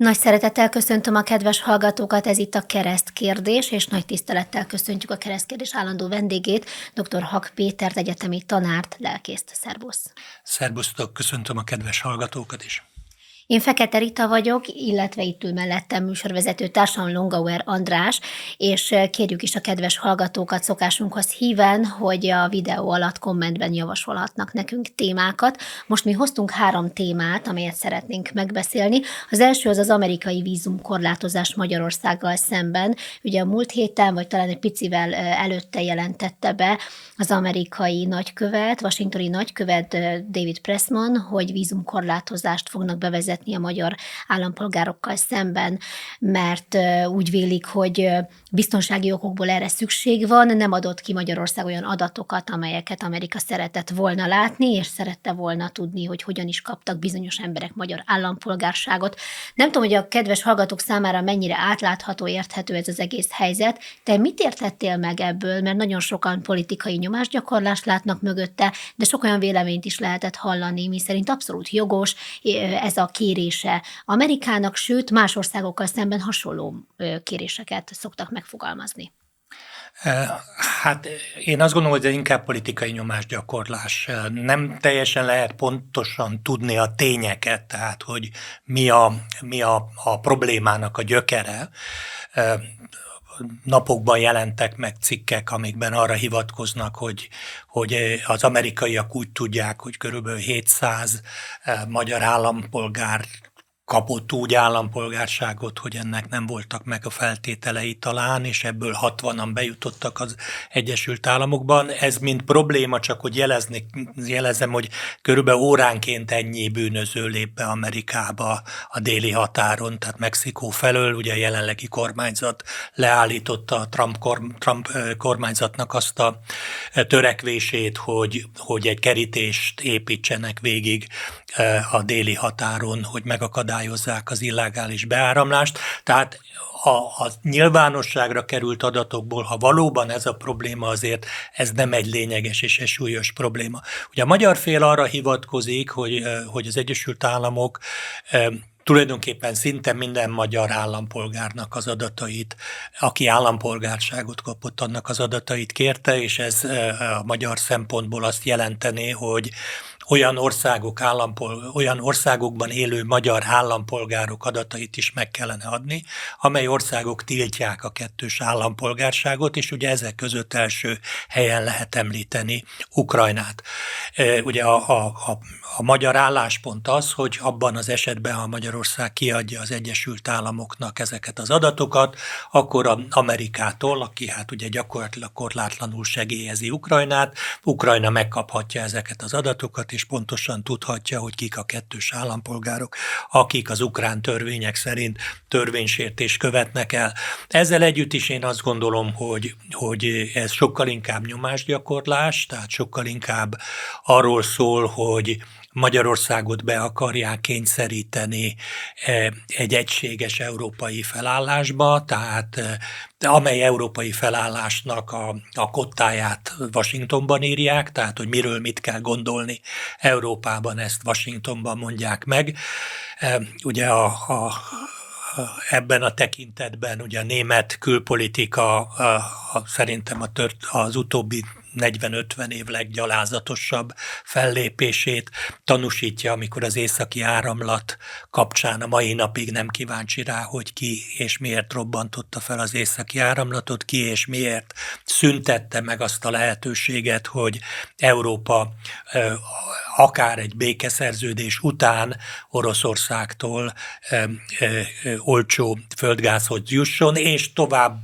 Nagy szeretettel köszöntöm a kedves hallgatókat, ez itt a Kereszt kérdés, és nagy tisztelettel köszöntjük a Kereszt kérdés állandó vendégét, dr. Hak Pétert, egyetemi tanárt, lelkészt. Szerbusz! Szerbusztok, köszöntöm a kedves hallgatókat is! Én Fekete Rita vagyok, illetve itt ül mellettem műsorvezető társam Longauer András, és kérjük is a kedves hallgatókat szokásunkhoz híven, hogy a videó alatt kommentben javasolhatnak nekünk témákat. Most mi hoztunk három témát, amelyet szeretnénk megbeszélni. Az első az az amerikai vízumkorlátozás Magyarországgal szemben. Ugye a múlt héten, vagy talán egy picivel előtte jelentette be az amerikai nagykövet, washingtoni nagykövet David Pressman, hogy vízumkorlátozást fognak bevezetni fizetni a magyar állampolgárokkal szemben, mert úgy vélik, hogy biztonsági okokból erre szükség van, nem adott ki Magyarország olyan adatokat, amelyeket Amerika szeretett volna látni, és szerette volna tudni, hogy hogyan is kaptak bizonyos emberek magyar állampolgárságot. Nem tudom, hogy a kedves hallgatók számára mennyire átlátható, érthető ez az egész helyzet. Te mit értettél meg ebből? Mert nagyon sokan politikai nyomásgyakorlást látnak mögötte, de sok olyan véleményt is lehetett hallani, mi szerint abszolút jogos ez a kérése Amerikának, sőt más országokkal szemben hasonló kéréseket szoktak megfogalmazni. Hát én azt gondolom, hogy ez inkább politikai nyomásgyakorlás. Nem teljesen lehet pontosan tudni a tényeket, tehát hogy mi a, mi a, a problémának a gyökere napokban jelentek meg cikkek, amikben arra hivatkoznak, hogy, hogy az amerikaiak úgy tudják, hogy körülbelül 700 magyar állampolgár kapott úgy állampolgárságot, hogy ennek nem voltak meg a feltételei talán, és ebből 60-an bejutottak az Egyesült Államokban. Ez mind probléma, csak hogy jelezni, jelezem, hogy körülbelül óránként ennyi bűnöző lép be Amerikába a déli határon, tehát Mexikó felől, ugye a jelenlegi kormányzat leállította a Trump, Trump kormányzatnak azt a törekvését, hogy, hogy egy kerítést építsenek végig a déli határon, hogy megakadályozzák az illegális beáramlást. Tehát a, a nyilvánosságra került adatokból, ha valóban ez a probléma, azért ez nem egy lényeges és egy súlyos probléma. Ugye a magyar fél arra hivatkozik, hogy, hogy az Egyesült Államok tulajdonképpen szinte minden magyar állampolgárnak az adatait, aki állampolgárságot kapott, annak az adatait kérte, és ez a magyar szempontból azt jelenteni, hogy olyan országok állampol, olyan országokban élő magyar állampolgárok adatait is meg kellene adni, amely országok tiltják a kettős állampolgárságot, és ugye ezek között első helyen lehet említeni Ukrajnát. Ugye a, a, a, a magyar álláspont az, hogy abban az esetben, ha Magyarország kiadja az Egyesült Államoknak ezeket az adatokat, akkor a Amerikától, aki hát ugye gyakorlatilag korlátlanul segélyezi Ukrajnát, Ukrajna megkaphatja ezeket az adatokat, és pontosan tudhatja, hogy kik a kettős állampolgárok, akik az ukrán törvények szerint törvénysértést követnek el. Ezzel együtt is én azt gondolom, hogy, hogy ez sokkal inkább nyomásgyakorlás, tehát sokkal inkább arról szól, hogy Magyarországot be akarják kényszeríteni e, egy egységes európai felállásba, tehát e, amely európai felállásnak a, a kottáját Washingtonban írják, tehát hogy miről mit kell gondolni Európában, ezt Washingtonban mondják meg. E, ugye a, a ebben a tekintetben ugye a német külpolitika a, a, szerintem a tört, az utóbbi 40-50 év leggyalázatosabb fellépését tanúsítja, amikor az északi áramlat kapcsán a mai napig nem kíváncsi rá, hogy ki és miért robbantotta fel az északi áramlatot, ki és miért szüntette meg azt a lehetőséget, hogy Európa akár egy békeszerződés után Oroszországtól olcsó földgázhoz jusson, és tovább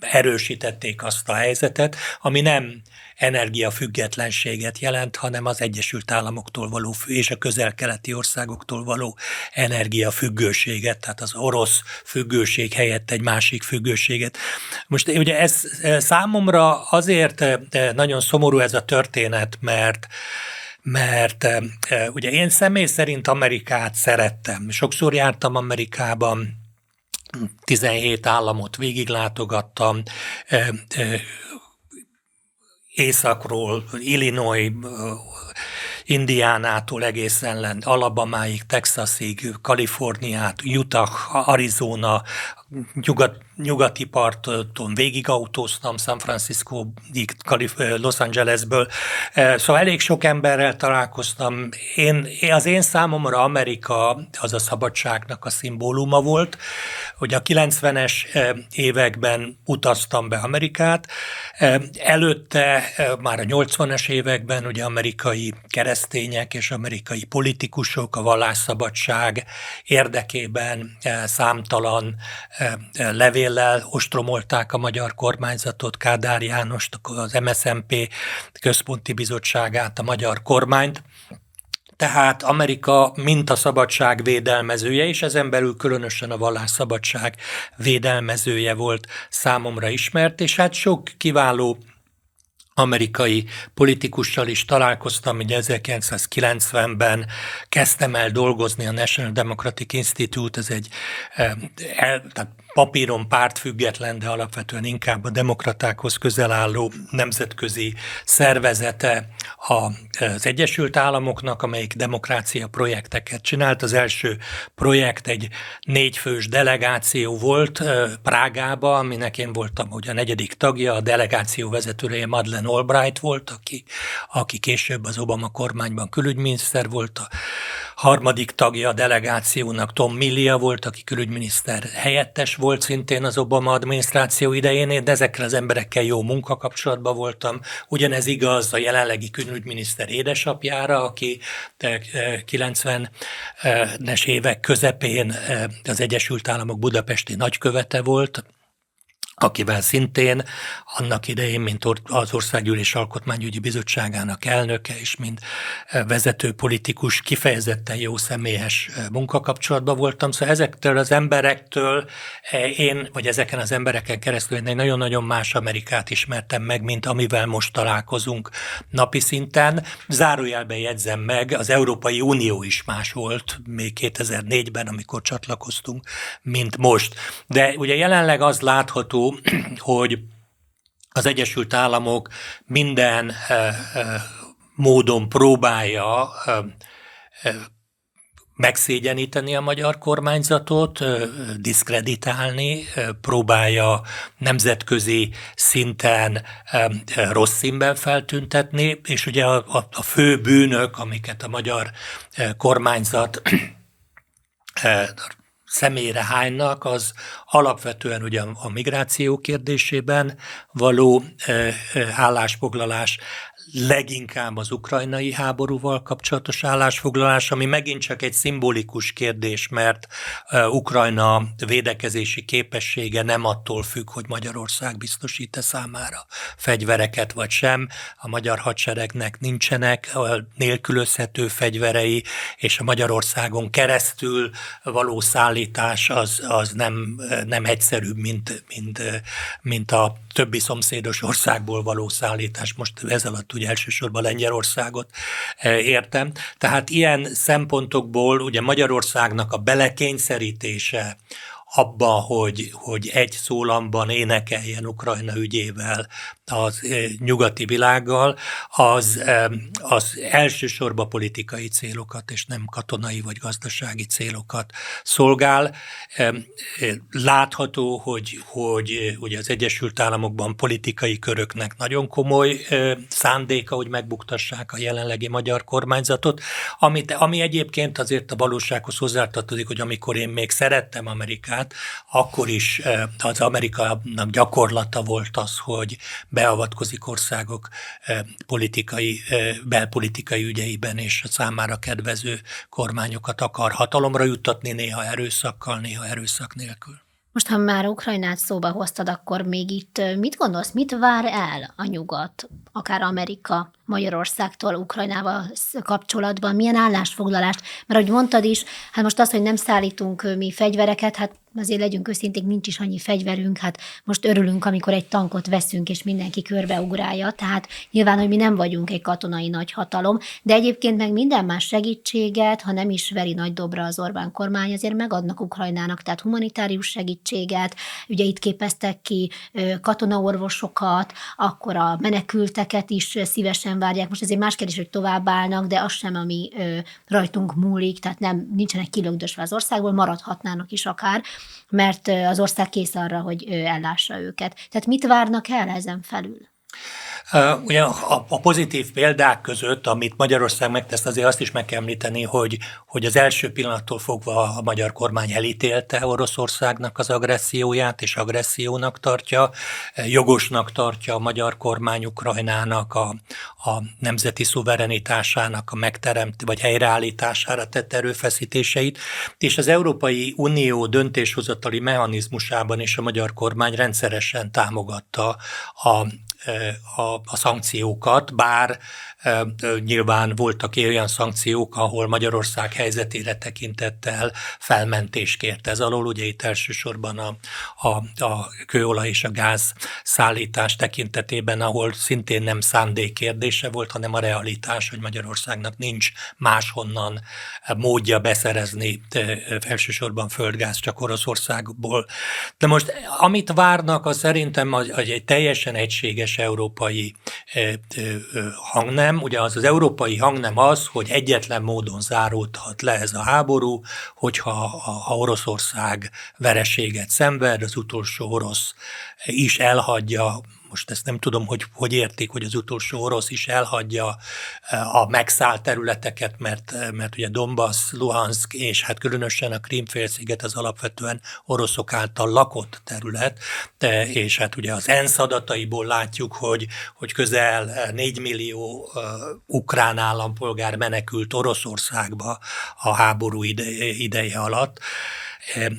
erősítették azt a helyzetet, ami nem energiafüggetlenséget jelent, hanem az Egyesült Államoktól való és a közel-keleti országoktól való energiafüggőséget, tehát az orosz függőség helyett egy másik függőséget. Most ugye ez számomra azért nagyon szomorú ez a történet, mert mert ugye én személy szerint Amerikát szerettem. Sokszor jártam Amerikában, 17 államot végiglátogattam, északról, Illinois, Indiánától egészen lent, Alabamáig, Texasig, Kaliforniát, Utah, Arizona, nyugat, nyugati parton végig autóztam San Francisco, Los Angelesből. Szóval elég sok emberrel találkoztam. Én, az én számomra Amerika az a szabadságnak a szimbóluma volt, hogy a 90-es években utaztam be Amerikát, előtte már a 80-es években ugye amerikai keresztények és amerikai politikusok a vallásszabadság érdekében számtalan levéllel ostromolták a magyar kormányzatot, Kádár Jánost, az MSZMP központi bizottságát, a magyar kormányt. Tehát Amerika mint a szabadság védelmezője, és ezen belül különösen a vallásszabadság védelmezője volt számomra ismert, és hát sok kiváló amerikai politikussal is találkoztam, ugye 1990-ben kezdtem el dolgozni a National Democratic Institute, ez egy eh, tehát papíron pártfüggetlen, de alapvetően inkább a demokratákhoz közel álló nemzetközi szervezete az Egyesült Államoknak, amelyik demokrácia projekteket csinált. Az első projekt egy négyfős delegáció volt Prágába, aminek én voltam hogy a negyedik tagja, a delegáció vezetője Madeleine Albright volt, aki, aki később az Obama kormányban külügyminiszter volt, a harmadik tagja a delegációnak Tom Millia volt, aki külügyminiszter helyettes volt szintén az Obama adminisztráció idején, de ezekkel az emberekkel jó munkakapcsolatban voltam. Ugyanez igaz a jelenlegi külügyminiszter édesapjára, aki 90-es eh, évek közepén eh, az Egyesült Államok budapesti nagykövete volt, akivel szintén annak idején, mint az Országgyűlés Alkotmányügyi Bizottságának elnöke és mint eh, vezető politikus kifejezetten jó személyes eh, munkakapcsolatban voltam. Szóval ezektől az emberektől eh, én, vagy ezeken az embereken keresztül egy nagyon-nagyon más Amerikát ismertem meg, mint amivel most találkozunk napi szinten. Zárójelben jegyzem meg, az Európai Unió is más volt még 2004-ben, amikor csatlakoztunk, mint most. De ugye jelenleg az látható, hogy az Egyesült Államok minden eh, eh, módon próbálja eh, megszégyeníteni a magyar kormányzatot, diszkreditálni, próbálja nemzetközi szinten rossz színben feltüntetni, és ugye a, a, a fő bűnök, amiket a magyar kormányzat személyre hánynak, az alapvetően ugye a migráció kérdésében való állásfoglalás leginkább az ukrajnai háborúval kapcsolatos állásfoglalás, ami megint csak egy szimbolikus kérdés, mert Ukrajna védekezési képessége nem attól függ, hogy Magyarország biztosít-e számára fegyvereket vagy sem. A magyar hadseregnek nincsenek nélkülözhető fegyverei, és a Magyarországon keresztül való szállítás az, az nem, nem egyszerűbb, mint, mint, mint a többi szomszédos országból való szállítás. Most ez alatt ugye elsősorban Lengyelországot e, értem. Tehát ilyen szempontokból ugye Magyarországnak a belekényszerítése abba, hogy, hogy egy szólamban énekeljen Ukrajna ügyével az nyugati világgal, az, az elsősorban politikai célokat és nem katonai vagy gazdasági célokat szolgál. Látható, hogy, hogy ugye az Egyesült Államokban politikai köröknek nagyon komoly szándéka, hogy megbuktassák a jelenlegi magyar kormányzatot, amit, ami egyébként azért a valósághoz hozzátartozik, hogy amikor én még szerettem Amerikát, akkor is az Amerikának gyakorlata volt az, hogy beavatkozik országok eh, politikai, eh, belpolitikai ügyeiben, és a számára kedvező kormányokat akar hatalomra juttatni, néha erőszakkal, néha erőszak nélkül. Most, ha már Ukrajnát szóba hoztad, akkor még itt eh, mit gondolsz, mit vár el a nyugat, akár Amerika Magyarországtól Ukrajnával kapcsolatban, milyen állásfoglalást? Mert ahogy mondtad is, hát most az, hogy nem szállítunk mi fegyvereket, hát azért legyünk őszinték, nincs is annyi fegyverünk, hát most örülünk, amikor egy tankot veszünk, és mindenki körbeugrálja, tehát nyilván, hogy mi nem vagyunk egy katonai nagyhatalom, de egyébként meg minden más segítséget, ha nem is veri nagy dobra az Orbán kormány, azért megadnak Ukrajnának, tehát humanitárius segítséget, ugye itt képeztek ki katonaorvosokat, akkor a menekülteket is szívesen várják. Most azért más kérdés, hogy tovább állnak, de az sem, ami rajtunk múlik, tehát nem, nincsenek kilögdösve az országból, maradhatnának is akár, mert az ország kész arra, hogy ellássa őket. Tehát mit várnak el ezen felül? Ugye a, pozitív példák között, amit Magyarország megtesz, azért azt is meg kell említeni, hogy, hogy az első pillanattól fogva a magyar kormány elítélte Oroszországnak az agresszióját, és agressziónak tartja, jogosnak tartja a magyar kormány Ukrajnának a, a nemzeti szuverenitásának a megteremt vagy helyreállítására tett erőfeszítéseit, és az Európai Unió döntéshozatali mechanizmusában is a magyar kormány rendszeresen támogatta a a, a szankciókat, bár Nyilván voltak olyan szankciók, ahol Magyarország helyzetére tekintettel felmentés kért ez alól. Ugye itt elsősorban a, a, a kőolaj és a gáz szállítás tekintetében, ahol szintén nem szándék kérdése volt, hanem a realitás, hogy Magyarországnak nincs máshonnan módja beszerezni elsősorban földgáz csak Oroszországból. De most amit várnak, az szerintem az, az egy teljesen egységes európai hangnem, hangnem, ugye az az európai hangnem az, hogy egyetlen módon záródhat le ez a háború, hogyha ha Oroszország vereséget szenved, az utolsó orosz is elhagyja most ezt nem tudom, hogy hogy értik, hogy az utolsó orosz is elhagyja eh, a megszállt területeket, mert, eh, mert ugye Donbass, Luhansk és hát különösen a Krímfélsziget az alapvetően oroszok által lakott terület, de, és hát ugye az ENSZ adataiból látjuk, hogy, hogy közel 4 millió ukrán állampolgár menekült Oroszországba a háború ideje alatt.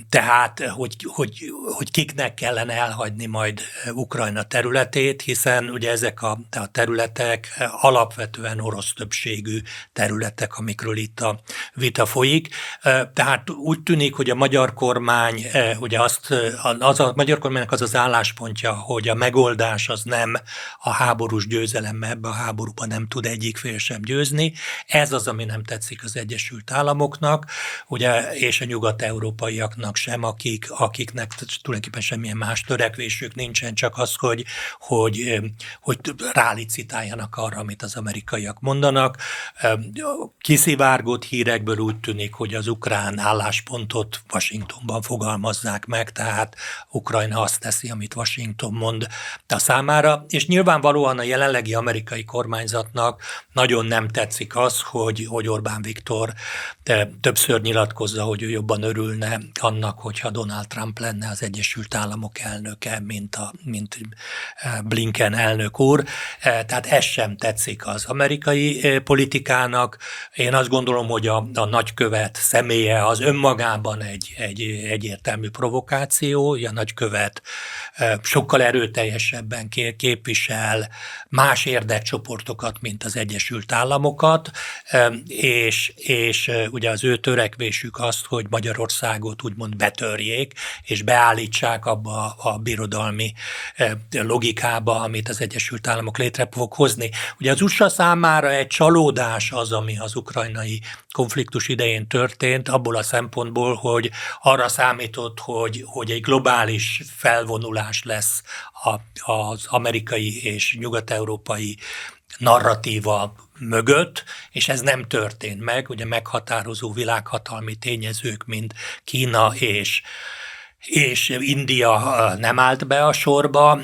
Tehát, hogy, hogy, hogy kiknek kellene elhagyni majd Ukrajna területét, hiszen ugye ezek a, a területek alapvetően orosz többségű területek, amikről itt a vita folyik. Tehát úgy tűnik, hogy a magyar kormány, ugye azt, az a magyar kormánynak az az álláspontja, hogy a megoldás az nem a háborús győzelem, ebbe a háborúban nem tud egyik fél sem győzni. Ez az, ami nem tetszik az Egyesült Államoknak, ugye, és a nyugat-európai európaiaknak sem, akik, akiknek tulajdonképpen semmilyen más törekvésük nincsen, csak az, hogy, hogy, hogy rálicitáljanak arra, amit az amerikaiak mondanak. Kiszivárgott hírekből úgy tűnik, hogy az ukrán álláspontot Washingtonban fogalmazzák meg, tehát Ukrajna azt teszi, amit Washington mond a számára, és nyilvánvalóan a jelenlegi amerikai kormányzatnak nagyon nem tetszik az, hogy, hogy Orbán Viktor többször nyilatkozza, hogy ő jobban örülne annak, hogyha Donald Trump lenne az Egyesült Államok elnöke, mint, a, mint eh, Blinken elnök úr. Eh, tehát ez sem tetszik az amerikai eh, politikának. Én azt gondolom, hogy a, a nagykövet személye az önmagában egy, egy egyértelmű provokáció. A nagykövet sokkal erőteljesebben képvisel más érdekcsoportokat, mint az Egyesült Államokat, és, és ugye az ő törekvésük azt, hogy Magyarországot úgymond betörjék, és beállítsák abba a birodalmi logikába, amit az Egyesült Államok létre fog hozni. Ugye az USA számára egy csalódás az, ami az ukrajnai konfliktus idején történt, abból a szempontból, hogy arra számított, hogy, hogy egy globális felvonulás lesz az amerikai és nyugat-európai narratíva mögött, és ez nem történt meg. Ugye meghatározó világhatalmi tényezők, mint Kína és, és India nem állt be a sorba,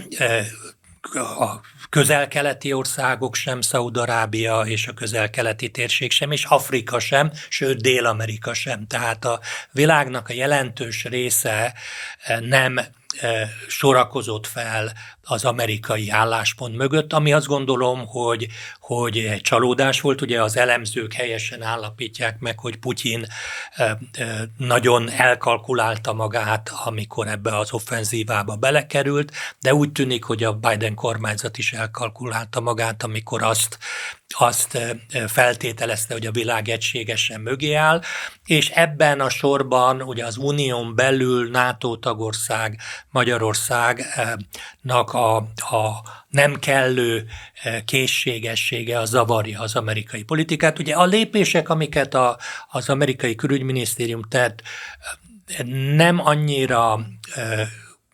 a közel-keleti országok sem, Szaudarábia és a közel-keleti térség sem, és Afrika sem, sőt Dél-Amerika sem. Tehát a világnak a jelentős része nem sorakozott fel az amerikai álláspont mögött, ami azt gondolom, hogy, hogy csalódás volt. Ugye az elemzők helyesen állapítják meg, hogy Putyin nagyon elkalkulálta magát, amikor ebbe az offenzívába belekerült, de úgy tűnik, hogy a Biden kormányzat is elkalkulálta magát, amikor azt azt feltételezte, hogy a világ egységesen mögé áll, és ebben a sorban ugye az unión belül NATO tagország Magyarországnak a, a nem kellő készségessége a zavarja az amerikai politikát. Ugye a lépések, amiket a, az amerikai külügyminisztérium tett, nem annyira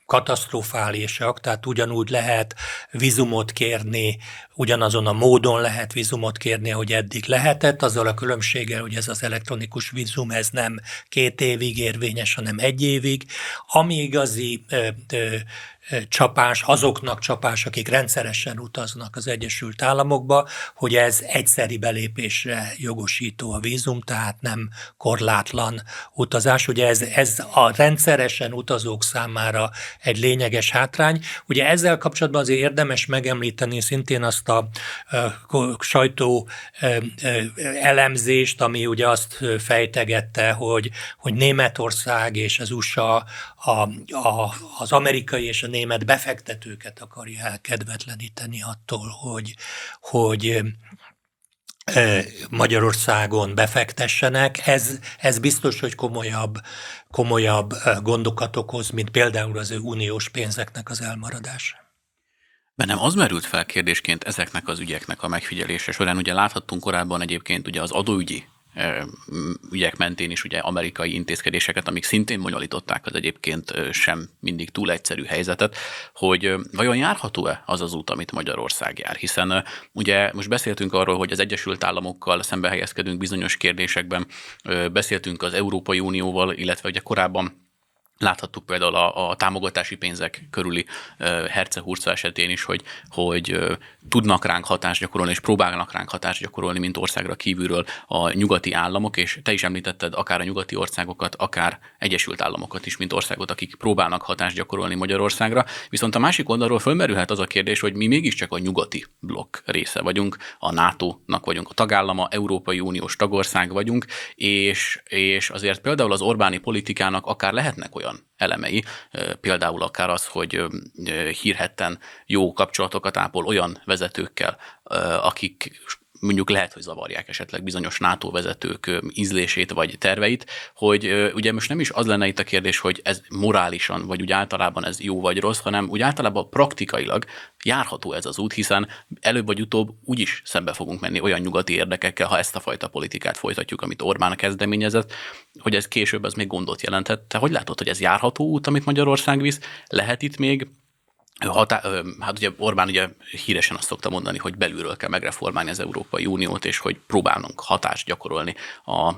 katasztrofálisak, tehát ugyanúgy lehet vizumot kérni, ugyanazon a módon lehet vizumot kérni, ahogy eddig lehetett, azzal a különbséggel, hogy ez az elektronikus vizum, ez nem két évig érvényes, hanem egy évig. Ami igazi ö, ö, csapás, azoknak csapás, akik rendszeresen utaznak az Egyesült Államokba, hogy ez egyszeri belépésre jogosító a vízum, tehát nem korlátlan utazás. Ugye ez, ez a rendszeresen utazók számára egy lényeges hátrány. Ugye ezzel kapcsolatban azért érdemes megemlíteni szintén azt a, a sajtó elemzést, ami ugye azt fejtegette, hogy, hogy Németország és az USA a, a, az amerikai és a német befektetőket akarja elkedvetleníteni attól, hogy, hogy Magyarországon befektessenek. Ez, ez biztos, hogy komolyabb, komolyabb gondokat okoz, mint például az uniós pénzeknek az elmaradása. Bennem az merült fel kérdésként ezeknek az ügyeknek a megfigyelése során. Ugye láthattunk korábban egyébként ugye az adóügyi ügyek mentén is ugye amerikai intézkedéseket, amik szintén bonyolították az egyébként sem mindig túl egyszerű helyzetet, hogy vajon járható-e az az út, amit Magyarország jár? Hiszen ugye most beszéltünk arról, hogy az Egyesült Államokkal szembe helyezkedünk bizonyos kérdésekben, beszéltünk az Európai Unióval, illetve ugye korábban Láthattuk például a, a támogatási pénzek körüli uh, hercehurca esetén is, hogy, hogy uh, tudnak ránk hatást gyakorolni, és próbálnak ránk hatást gyakorolni, mint országra kívülről a nyugati államok, és te is említetted akár a nyugati országokat, akár Egyesült Államokat is, mint országot, akik próbálnak hatást gyakorolni Magyarországra. Viszont a másik oldalról fölmerülhet az a kérdés, hogy mi mégiscsak a nyugati blokk része vagyunk, a NATO-nak vagyunk a tagállama, Európai Uniós tagország vagyunk, és, és azért például az Orbáni politikának akár lehetnek olyan olyan elemei, például akár az, hogy hírhetten jó kapcsolatokat ápol olyan vezetőkkel, akik mondjuk lehet, hogy zavarják esetleg bizonyos NATO vezetők ízlését vagy terveit, hogy ugye most nem is az lenne itt a kérdés, hogy ez morálisan, vagy úgy általában ez jó vagy rossz, hanem úgy általában praktikailag járható ez az út, hiszen előbb vagy utóbb úgyis szembe fogunk menni olyan nyugati érdekekkel, ha ezt a fajta politikát folytatjuk, amit Orbán kezdeményezett, hogy ez később ez még gondot jelenthet. Te hogy látod, hogy ez járható út, amit Magyarország visz? Lehet itt még Hatá, hát ugye Orbán ugye híresen azt szokta mondani, hogy belülről kell megreformálni az Európai Uniót, és hogy próbálunk hatást gyakorolni a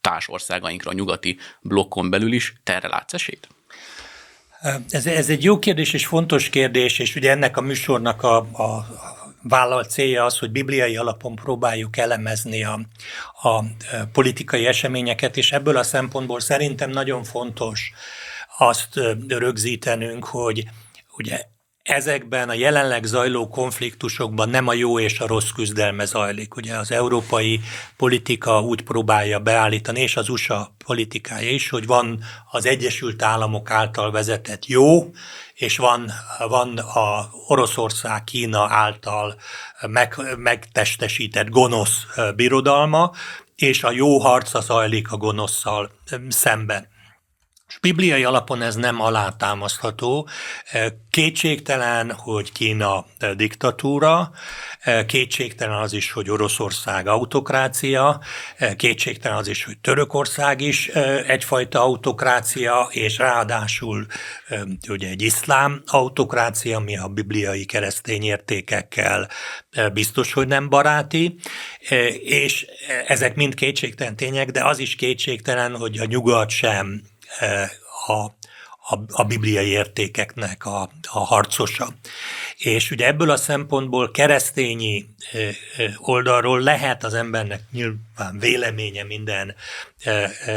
társországainkra, a nyugati blokkon belül is. Te erre látsz esélyt? Ez, ez egy jó kérdés és fontos kérdés, és ugye ennek a műsornak a, a vállalt célja az, hogy bibliai alapon próbáljuk elemezni a, a politikai eseményeket, és ebből a szempontból szerintem nagyon fontos azt rögzítenünk, hogy ugye ezekben a jelenleg zajló konfliktusokban nem a jó és a rossz küzdelme zajlik. Ugye az európai politika úgy próbálja beállítani, és az USA politikája is, hogy van az Egyesült Államok által vezetett jó, és van, van a Oroszország, Kína által meg, megtestesített gonosz birodalma, és a jó harca zajlik a gonoszszal szemben. Bibliai alapon ez nem alátámasztható. Kétségtelen, hogy Kína diktatúra, kétségtelen az is, hogy Oroszország autokrácia, kétségtelen az is, hogy Törökország is egyfajta autokrácia, és ráadásul ugye egy iszlám autokrácia, ami a bibliai keresztény értékekkel biztos, hogy nem baráti, és ezek mind kétségtelen tények, de az is kétségtelen, hogy a nyugat sem a, a, a bibliai értékeknek a, a harcosa. És ugye ebből a szempontból keresztényi oldalról lehet az embernek nyilván véleménye minden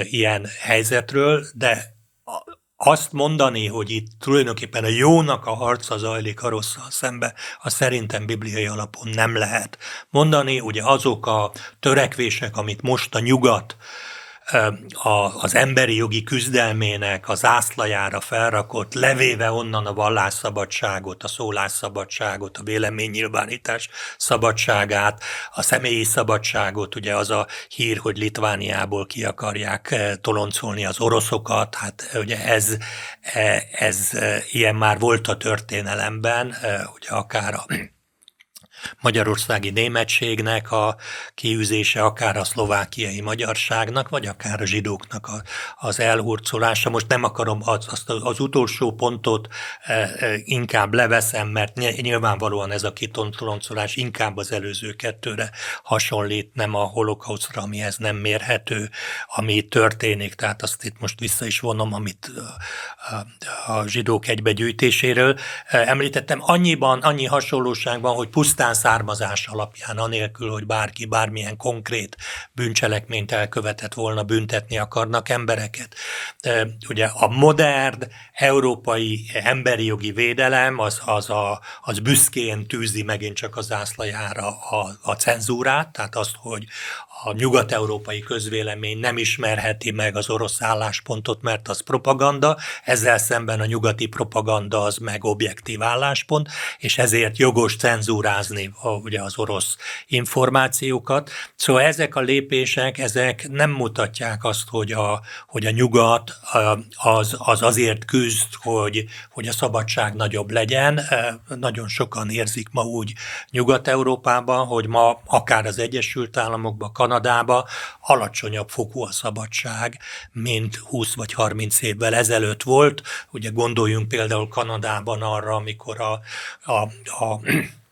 ilyen helyzetről, de azt mondani, hogy itt tulajdonképpen a jónak a harca zajlik a rosszal szembe, az szerintem bibliai alapon nem lehet mondani. Ugye azok a törekvések, amit most a nyugat az emberi jogi küzdelmének az ászlajára felrakott, levéve onnan a vallásszabadságot, a szólásszabadságot, a véleménynyilvánítás szabadságát, a személyi szabadságot, ugye az a hír, hogy Litvániából ki akarják toloncolni az oroszokat, hát ugye ez, e, ez ilyen már volt a történelemben, ugye akár a magyarországi németségnek a kiűzése, akár a szlovákiai magyarságnak, vagy akár a zsidóknak a, az elhurcolása. Most nem akarom az, azt az utolsó pontot e, e, inkább leveszem, mert nyilvánvalóan ez a kitontoloncolás inkább az előző kettőre hasonlít, nem a holokausztra, amihez nem mérhető, ami történik. Tehát azt itt most vissza is vonom, amit a, a zsidók egybegyűjtéséről említettem. Annyiban, annyi hasonlóságban, hogy pusztán pusztán származás alapján, anélkül, hogy bárki bármilyen konkrét bűncselekményt elkövetett volna, büntetni akarnak embereket. Ugye a modern európai emberi jogi védelem az, az, a, az büszkén tűzi megint csak az zászlajára a, a cenzúrát, tehát azt, hogy a nyugat-európai közvélemény nem ismerheti meg az orosz álláspontot, mert az propaganda, ezzel szemben a nyugati propaganda az meg objektív álláspont, és ezért jogos cenzúrázni a, ugye az orosz információkat. Szóval ezek a lépések, ezek nem mutatják azt, hogy a, hogy a nyugat az, az azért küzd, hogy, hogy a szabadság nagyobb legyen. Nagyon sokan érzik ma úgy Nyugat-Európában, hogy ma akár az Egyesült Államokban, Kanadába alacsonyabb fokú a szabadság, mint 20 vagy 30 évvel ezelőtt volt. Ugye gondoljunk például Kanadában arra, amikor a, a, a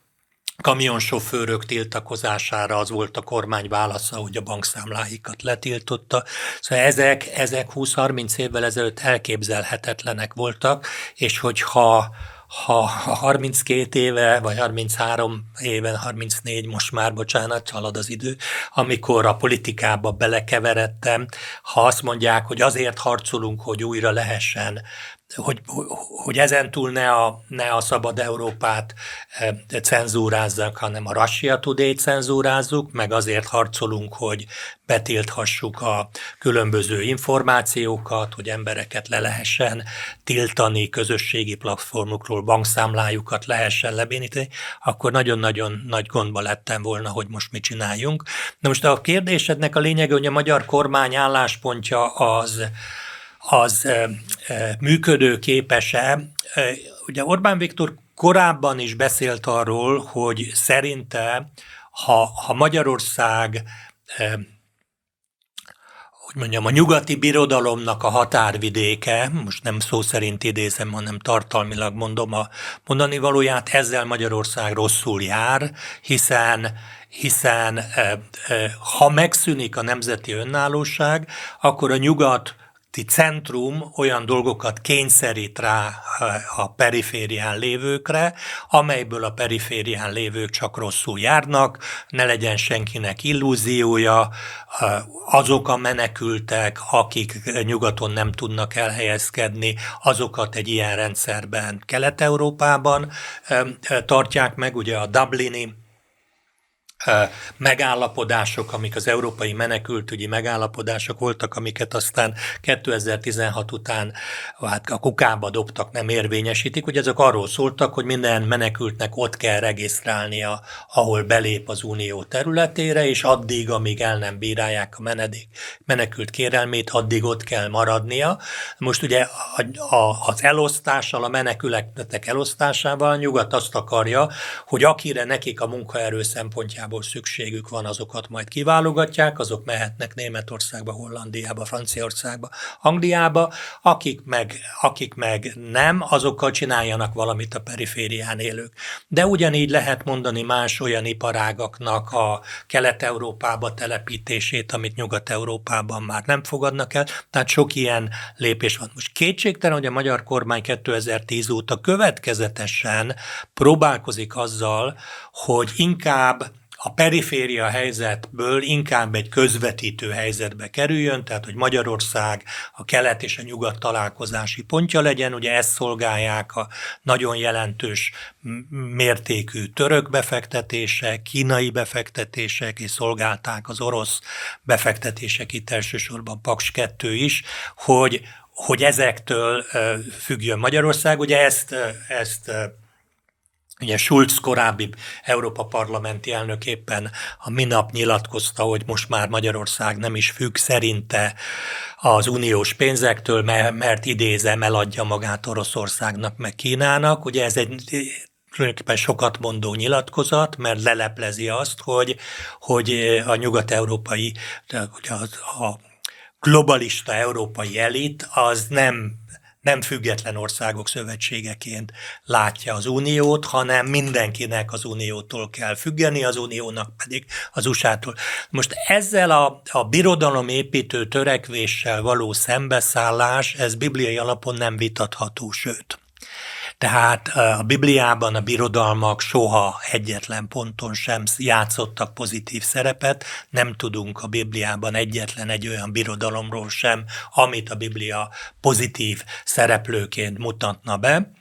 kamionsofőrök tiltakozására az volt a kormány válasza, hogy a bankszámláikat letiltotta. Szóval ezek, ezek 20-30 évvel ezelőtt elképzelhetetlenek voltak, és hogyha ha 32 éve, vagy 33 éve, 34, most már, bocsánat, halad az idő, amikor a politikába belekeveredtem, ha azt mondják, hogy azért harcolunk, hogy újra lehessen hogy, hogy ezentúl ne a, ne a szabad Európát e, cenzúrázzak, hanem a Russia today cenzúrázzuk, meg azért harcolunk, hogy betilthassuk a különböző információkat, hogy embereket le lehessen tiltani, közösségi platformokról bankszámlájukat lehessen lebéníteni, akkor nagyon-nagyon nagy gondba lettem volna, hogy most mit csináljunk. Na most a kérdésednek a lényege, hogy a magyar kormány álláspontja az, az működő képes-e. Ugye Orbán Viktor korábban is beszélt arról, hogy szerinte, ha, ha Magyarország hogy mondjam, a nyugati birodalomnak a határvidéke, most nem szó szerint idézem, hanem tartalmilag mondom a mondani valóját, ezzel Magyarország rosszul jár, hiszen hiszen ha megszűnik a nemzeti önállóság, akkor a nyugat centrum olyan dolgokat kényszerít rá a periférián lévőkre, amelyből a periférián lévők csak rosszul járnak, ne legyen senkinek illúziója, azok a menekültek, akik nyugaton nem tudnak elhelyezkedni, azokat egy ilyen rendszerben Kelet-Európában tartják meg, ugye a Dublini megállapodások, amik az európai menekültügyi megállapodások voltak, amiket aztán 2016 után hát a kukába dobtak, nem érvényesítik, hogy ezek arról szóltak, hogy minden menekültnek ott kell regisztrálnia, ahol belép az unió területére, és addig, amíg el nem bírálják a menedék, menekült kérelmét, addig ott kell maradnia. Most ugye a, a, az elosztással, a menekületek elosztásával nyugat azt akarja, hogy akire nekik a munkaerő szempontjából szempontjából szükségük van, azokat majd kiválogatják, azok mehetnek Németországba, Hollandiába, Franciaországba, Angliába, akik meg, akik meg nem, azokkal csináljanak valamit a periférián élők. De ugyanígy lehet mondani más olyan iparágaknak a Kelet-Európába telepítését, amit Nyugat-Európában már nem fogadnak el, tehát sok ilyen lépés van. Most kétségtelen, hogy a magyar kormány 2010 óta következetesen próbálkozik azzal, hogy inkább a periféria helyzetből inkább egy közvetítő helyzetbe kerüljön, tehát hogy Magyarország a kelet és a nyugat találkozási pontja legyen, ugye ezt szolgálják a nagyon jelentős mértékű török befektetések, kínai befektetések, és szolgálták az orosz befektetések, itt elsősorban Paks 2 is, hogy, hogy ezektől függjön Magyarország. Ugye ezt, ezt Ugye Schulz korábbi Európa parlamenti elnök éppen a minap nyilatkozta, hogy most már Magyarország nem is függ szerinte az uniós pénzektől, mert idézem, eladja magát Oroszországnak, meg Kínának. Ugye ez egy tulajdonképpen sokat mondó nyilatkozat, mert leleplezi azt, hogy, hogy a nyugat-európai, a globalista európai elit az nem nem független országok szövetségeként látja az uniót, hanem mindenkinek az uniótól kell függeni, az uniónak pedig az USA-tól. Most ezzel a, a birodalom építő törekvéssel való szembeszállás, ez bibliai alapon nem vitatható, sőt. Tehát a Bibliában a birodalmak soha egyetlen ponton sem játszottak pozitív szerepet, nem tudunk a Bibliában egyetlen egy olyan birodalomról sem, amit a Biblia pozitív szereplőként mutatna be.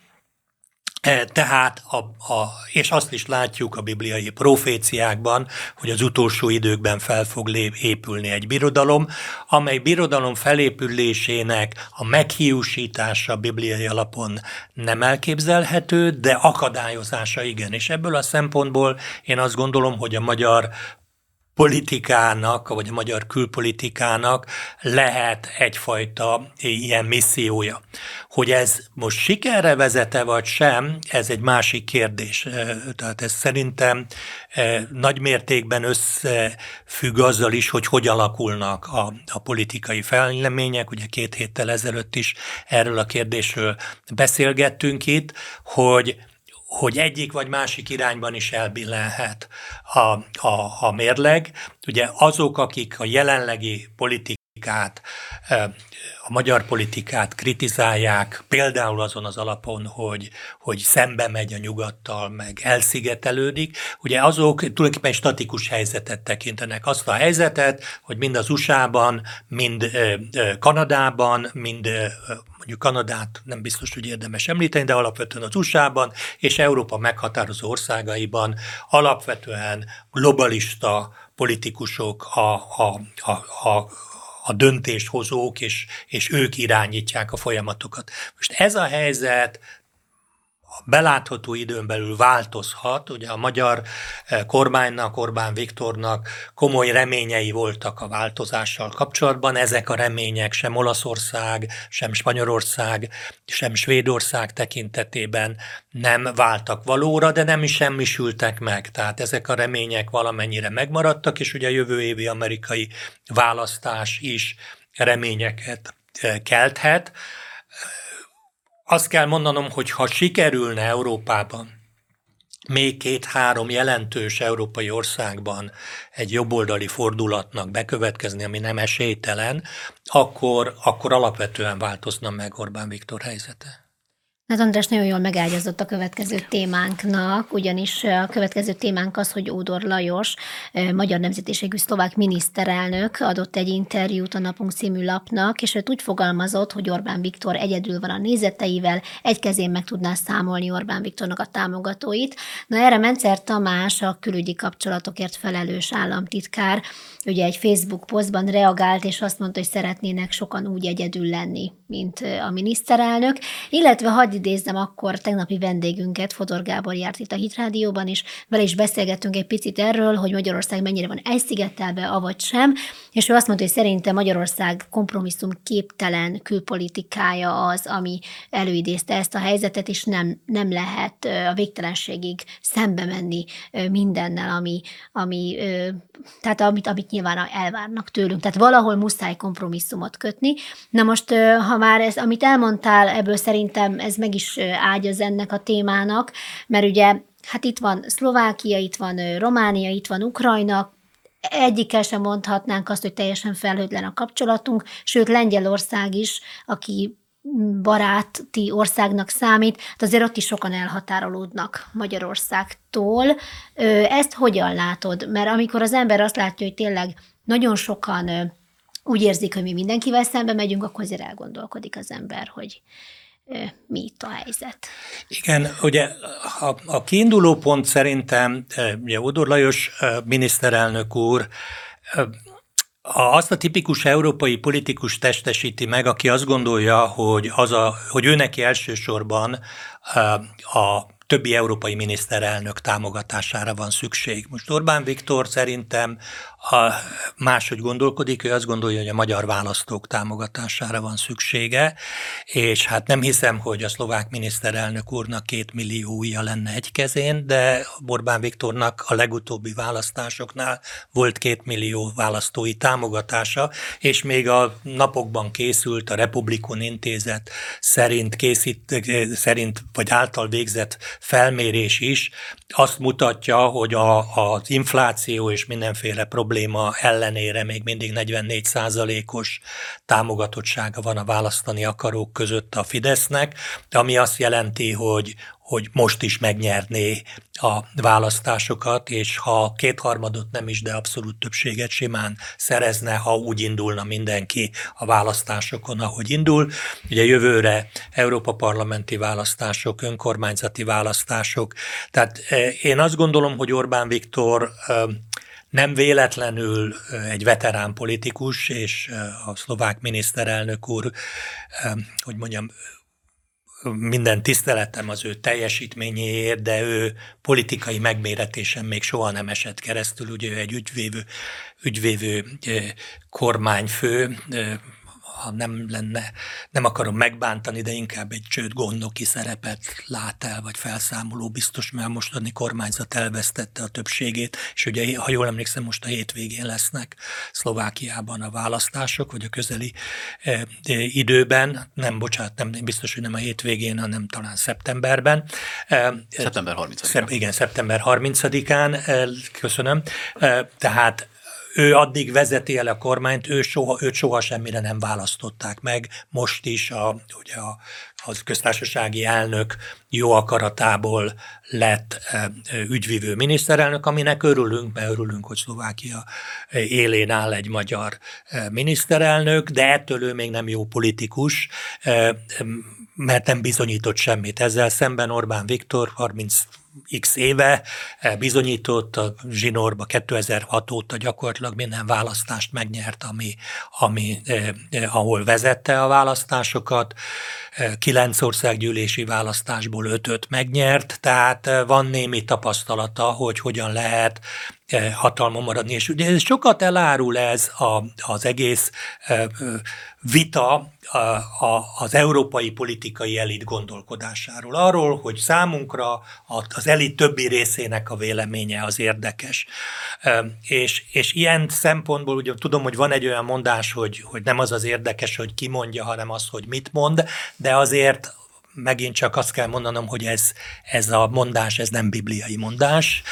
E, tehát, a, a, és azt is látjuk a bibliai proféciákban, hogy az utolsó időkben fel fog lép, épülni egy birodalom, amely birodalom felépülésének a meghiúsítása bibliai alapon nem elképzelhető, de akadályozása igen. És ebből a szempontból én azt gondolom, hogy a magyar politikának, vagy a magyar külpolitikának lehet egyfajta ilyen missziója. Hogy ez most sikerre vezete vagy sem, ez egy másik kérdés. Tehát ez szerintem nagy mértékben összefügg azzal is, hogy hogy alakulnak a, a politikai fejlemények. Ugye két héttel ezelőtt is erről a kérdésről beszélgettünk itt, hogy hogy egyik vagy másik irányban is elbillenhet a, a, a mérleg. Ugye azok, akik a jelenlegi politikát, a magyar politikát kritizálják, például azon az alapon, hogy, hogy szembe megy a nyugattal, meg elszigetelődik, ugye azok tulajdonképpen statikus helyzetet tekintenek. Azt a helyzetet, hogy mind az USA-ban, mind Kanadában, mind mondjuk Kanadát nem biztos, hogy érdemes említeni, de alapvetően az USA-ban és Európa meghatározó országaiban alapvetően globalista politikusok a, a, a, a a döntéshozók, és, és ők irányítják a folyamatokat. Most ez a helyzet belátható időn belül változhat. Ugye a magyar eh, kormánynak, Orbán Viktornak komoly reményei voltak a változással kapcsolatban. Ezek a remények sem Olaszország, sem Spanyolország, sem Svédország tekintetében nem váltak valóra, de nem is semmisültek meg. Tehát ezek a remények valamennyire megmaradtak, és ugye a jövő évi amerikai választás is reményeket eh, kelthet. Azt kell mondanom, hogy ha sikerülne Európában még két-három jelentős európai országban egy jobboldali fordulatnak bekövetkezni, ami nem esélytelen, akkor, akkor alapvetően változna meg Orbán Viktor helyzete. Hát András nagyon jól megágyazott a következő témánknak, ugyanis a következő témánk az, hogy Ódor Lajos, magyar nemzetiségű szlovák miniszterelnök adott egy interjút a Napunk című lapnak, és őt úgy fogalmazott, hogy Orbán Viktor egyedül van a nézeteivel, egy kezén meg tudná számolni Orbán Viktornak a támogatóit. Na erre Mencer Tamás, a külügyi kapcsolatokért felelős államtitkár, ugye egy Facebook posztban reagált, és azt mondta, hogy szeretnének sokan úgy egyedül lenni, mint a miniszterelnök, illetve hagyj idézzem akkor tegnapi vendégünket, Fodor Gábor járt itt a Hitrádióban, és vele is beszélgettünk egy picit erről, hogy Magyarország mennyire van elszigetelve, avagy sem, és ő azt mondta, hogy szerinte Magyarország kompromisszum képtelen külpolitikája az, ami előidézte ezt a helyzetet, és nem, nem lehet a végtelenségig szembe menni mindennel, ami, ami tehát amit, amit nyilván elvárnak tőlünk. Tehát valahol muszáj kompromisszumot kötni. Na most, ha már ez, amit elmondtál, ebből szerintem ez meg is ágyaz ennek a témának, mert ugye hát itt van Szlovákia, itt van Románia, itt van Ukrajna, egyikkel sem mondhatnánk azt, hogy teljesen felhőtlen a kapcsolatunk, sőt Lengyelország is, aki baráti országnak számít, de azért ott is sokan elhatárolódnak Magyarországtól. Ezt hogyan látod? Mert amikor az ember azt látja, hogy tényleg nagyon sokan úgy érzik, hogy mi mindenkivel szembe megyünk, akkor azért elgondolkodik az ember, hogy mi itt a helyzet. Igen, ugye a, a kiinduló pont szerintem, ugye Odor Lajos miniszterelnök úr azt a tipikus európai politikus testesíti meg, aki azt gondolja, hogy, az a, hogy ő neki elsősorban a többi európai miniszterelnök támogatására van szükség. Most Orbán Viktor szerintem a, máshogy gondolkodik, ő azt gondolja, hogy a magyar választók támogatására van szüksége, és hát nem hiszem, hogy a szlovák miniszterelnök úrnak két milliója lenne egy kezén, de Orbán Viktornak a legutóbbi választásoknál volt két millió választói támogatása, és még a napokban készült a Republikon Intézet szerint készít, szerint vagy által végzett felmérés is azt mutatja, hogy a, az infláció és mindenféle probléma ellenére még mindig 44 százalékos támogatottsága van a választani akarók között a Fidesznek, ami azt jelenti, hogy, hogy most is megnyerné a választásokat, és ha kétharmadot nem is, de abszolút többséget simán szerezne, ha úgy indulna mindenki a választásokon, ahogy indul. Ugye jövőre Európa parlamenti választások, önkormányzati választások. Tehát eh, én azt gondolom, hogy Orbán Viktor eh, nem véletlenül egy veterán politikus, és a szlovák miniszterelnök úr, hogy mondjam, minden tiszteletem az ő teljesítményéért, de ő politikai megméretésen még soha nem esett keresztül, ugye ő egy ügyvévő, ügyvévő kormányfő, ha nem lenne, nem akarom megbántani, de inkább egy csőd gondnoki szerepet lát el, vagy felszámoló biztos, mert mostani kormányzat elvesztette a többségét, és ugye, ha jól emlékszem, most a hétvégén lesznek Szlovákiában a választások, vagy a közeli e, e, időben, nem, bocsánat, nem, biztos, hogy nem a hétvégén, hanem talán szeptemberben. E, szeptember 30-án. Szep, igen, szeptember 30-án, e, köszönöm. Tehát ő addig vezeti el a kormányt, ő soha, őt soha semmire nem választották meg. Most is a, ugye a, az köztársasági elnök jó akaratából lett e, ügyvívő miniszterelnök, aminek örülünk, mert örülünk, hogy Szlovákia élén áll egy magyar e, miniszterelnök, de ettől ő még nem jó politikus, e, mert nem bizonyított semmit. Ezzel szemben Orbán Viktor 30 x éve eh, bizonyított a zsinórba 2006 óta gyakorlatilag minden választást megnyert, ami, ami eh, eh, ahol vezette a választásokat. Kilenc országgyűlési választásból ötöt megnyert, tehát van némi tapasztalata, hogy hogyan lehet hatalma maradni. És ugye ez sokat elárul ez a, az egész vita a, a, az európai politikai elit gondolkodásáról. Arról, hogy számunkra az elit többi részének a véleménye az érdekes. És, és ilyen szempontból ugye tudom, hogy van egy olyan mondás, hogy, hogy nem az az érdekes, hogy ki mondja, hanem az, hogy mit mond, de azért megint csak azt kell mondanom, hogy ez, ez a mondás, ez nem bibliai mondás,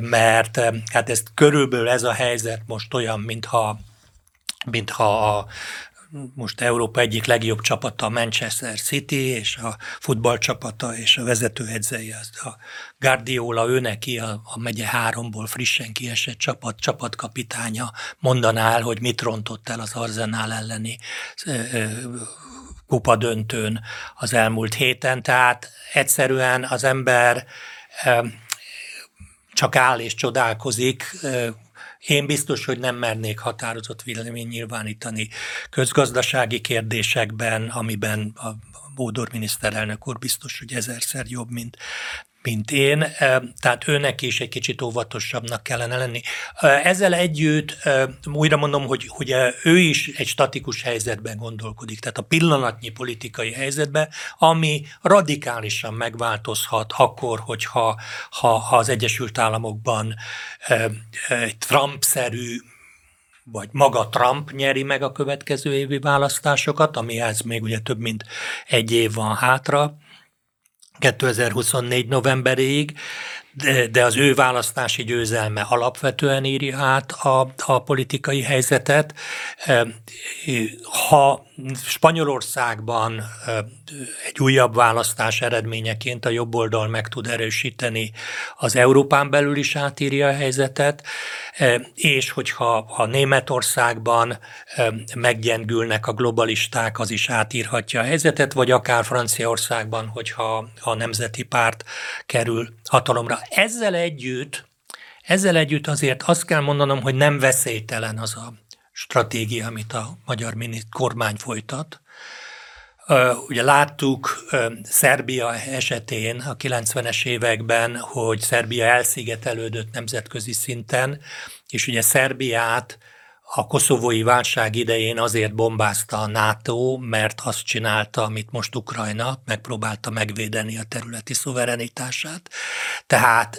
mert hát ez körülbelül ez a helyzet most olyan, mintha mintha a, most Európa egyik legjobb csapata a Manchester City, és a futballcsapata és a vezetőedzője az a Guardiola, ő neki a, a megye háromból frissen kiesett csapat, csapatkapitánya mondaná el, hogy mit rontott el az Arzenál elleni kupa döntőn az elmúlt héten, tehát egyszerűen az ember csak áll és csodálkozik, én biztos, hogy nem mernék határozott vélemény nyilvánítani közgazdasági kérdésekben, amiben a Bódor miniszterelnök úr biztos, hogy ezerszer jobb, mint, mint én, tehát őnek is egy kicsit óvatosabbnak kellene lenni. Ezzel együtt újra mondom, hogy, hogy ő is egy statikus helyzetben gondolkodik, tehát a pillanatnyi politikai helyzetben, ami radikálisan megváltozhat akkor, hogyha ha, ha az Egyesült Államokban egy Trump-szerű vagy maga Trump nyeri meg a következő évi választásokat, amihez még ugye több mint egy év van hátra, 2024 novemberéig, de, az ő választási győzelme alapvetően írja át a, a politikai helyzetet. Ha Spanyolországban egy újabb választás eredményeként a jobb oldal meg tud erősíteni, az Európán belül is átírja a helyzetet, és hogyha a Németországban meggyengülnek a globalisták, az is átírhatja a helyzetet, vagy akár Franciaországban, hogyha a nemzeti párt kerül hatalomra. Ezzel együtt ezzel együtt azért azt kell mondanom, hogy nem veszélytelen az a stratégia, amit a magyar kormány folytat. Ugye láttuk Szerbia esetén a 90-es években, hogy Szerbia elszigetelődött nemzetközi szinten, és ugye Szerbiát a koszovói válság idején azért bombázta a NATO, mert azt csinálta, amit most Ukrajna, megpróbálta megvédeni a területi szuverenitását. Tehát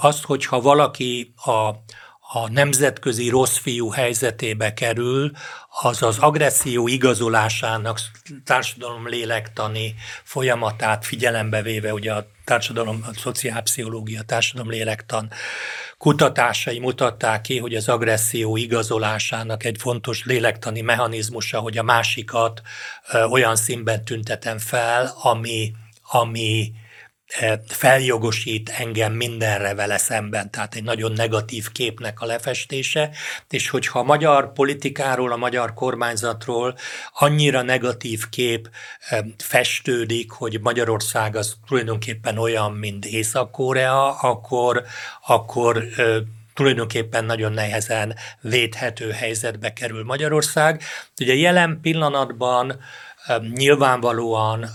az, hogyha valaki a, a nemzetközi rossz fiú helyzetébe kerül, az az agresszió igazolásának társadalom lélektani folyamatát figyelembe véve, ugye a társadalom, a szociálpszichológia, társadalom lélektan kutatásai mutatták ki, hogy az agresszió igazolásának egy fontos lélektani mechanizmusa, hogy a másikat olyan színben tüntetem fel, ami, ami feljogosít engem mindenre vele szemben, tehát egy nagyon negatív képnek a lefestése, és hogyha a magyar politikáról, a magyar kormányzatról annyira negatív kép festődik, hogy Magyarország az tulajdonképpen olyan, mint Észak-Korea, akkor, akkor tulajdonképpen nagyon nehezen védhető helyzetbe kerül Magyarország. Ugye jelen pillanatban nyilvánvalóan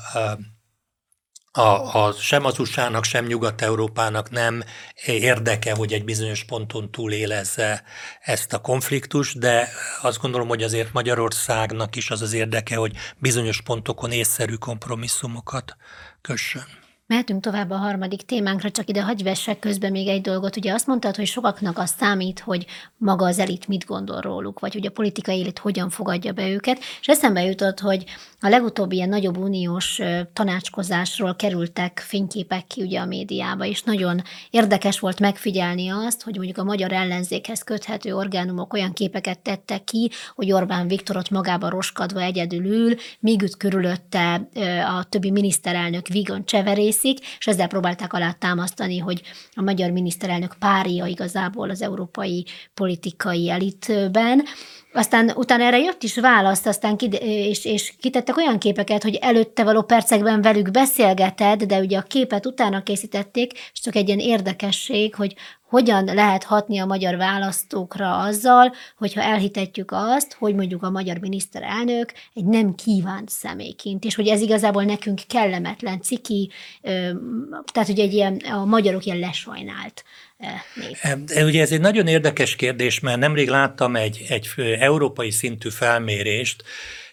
a, a, sem az USA-nak, sem Nyugat-Európának nem érdeke, hogy egy bizonyos ponton túlélezze ezt a konfliktust, de azt gondolom, hogy azért Magyarországnak is az az érdeke, hogy bizonyos pontokon észszerű kompromisszumokat kössön. Mehetünk tovább a harmadik témánkra, csak ide hagyj vessek közben még egy dolgot. Ugye azt mondtad, hogy sokaknak az számít, hogy maga az elit mit gondol róluk, vagy hogy a politikai elit hogyan fogadja be őket, és eszembe jutott, hogy a legutóbbi ilyen nagyobb uniós tanácskozásról kerültek fényképek ki ugye a médiába, és nagyon érdekes volt megfigyelni azt, hogy mondjuk a magyar ellenzékhez köthető orgánumok olyan képeket tettek ki, hogy Orbán Viktorot magába roskadva egyedül ül, míg üt körülötte a többi miniszterelnök Vigon Cseverészik, és ezzel próbálták alá támasztani, hogy a magyar miniszterelnök párja igazából az európai politikai elitben, aztán utána erre jött is választ, aztán ki, és, és kitettek olyan képeket, hogy előtte való percekben velük beszélgeted, de ugye a képet utána készítették, és csak egy ilyen érdekesség, hogy hogyan lehet hatni a magyar választókra azzal, hogyha elhitetjük azt, hogy mondjuk a magyar miniszterelnök egy nem kívánt személyként, és hogy ez igazából nekünk kellemetlen, ciki, tehát hogy egy ilyen, a magyarok ilyen lesajnált nép. Ugye ez egy nagyon érdekes kérdés, mert nemrég láttam egy, egy európai szintű felmérést,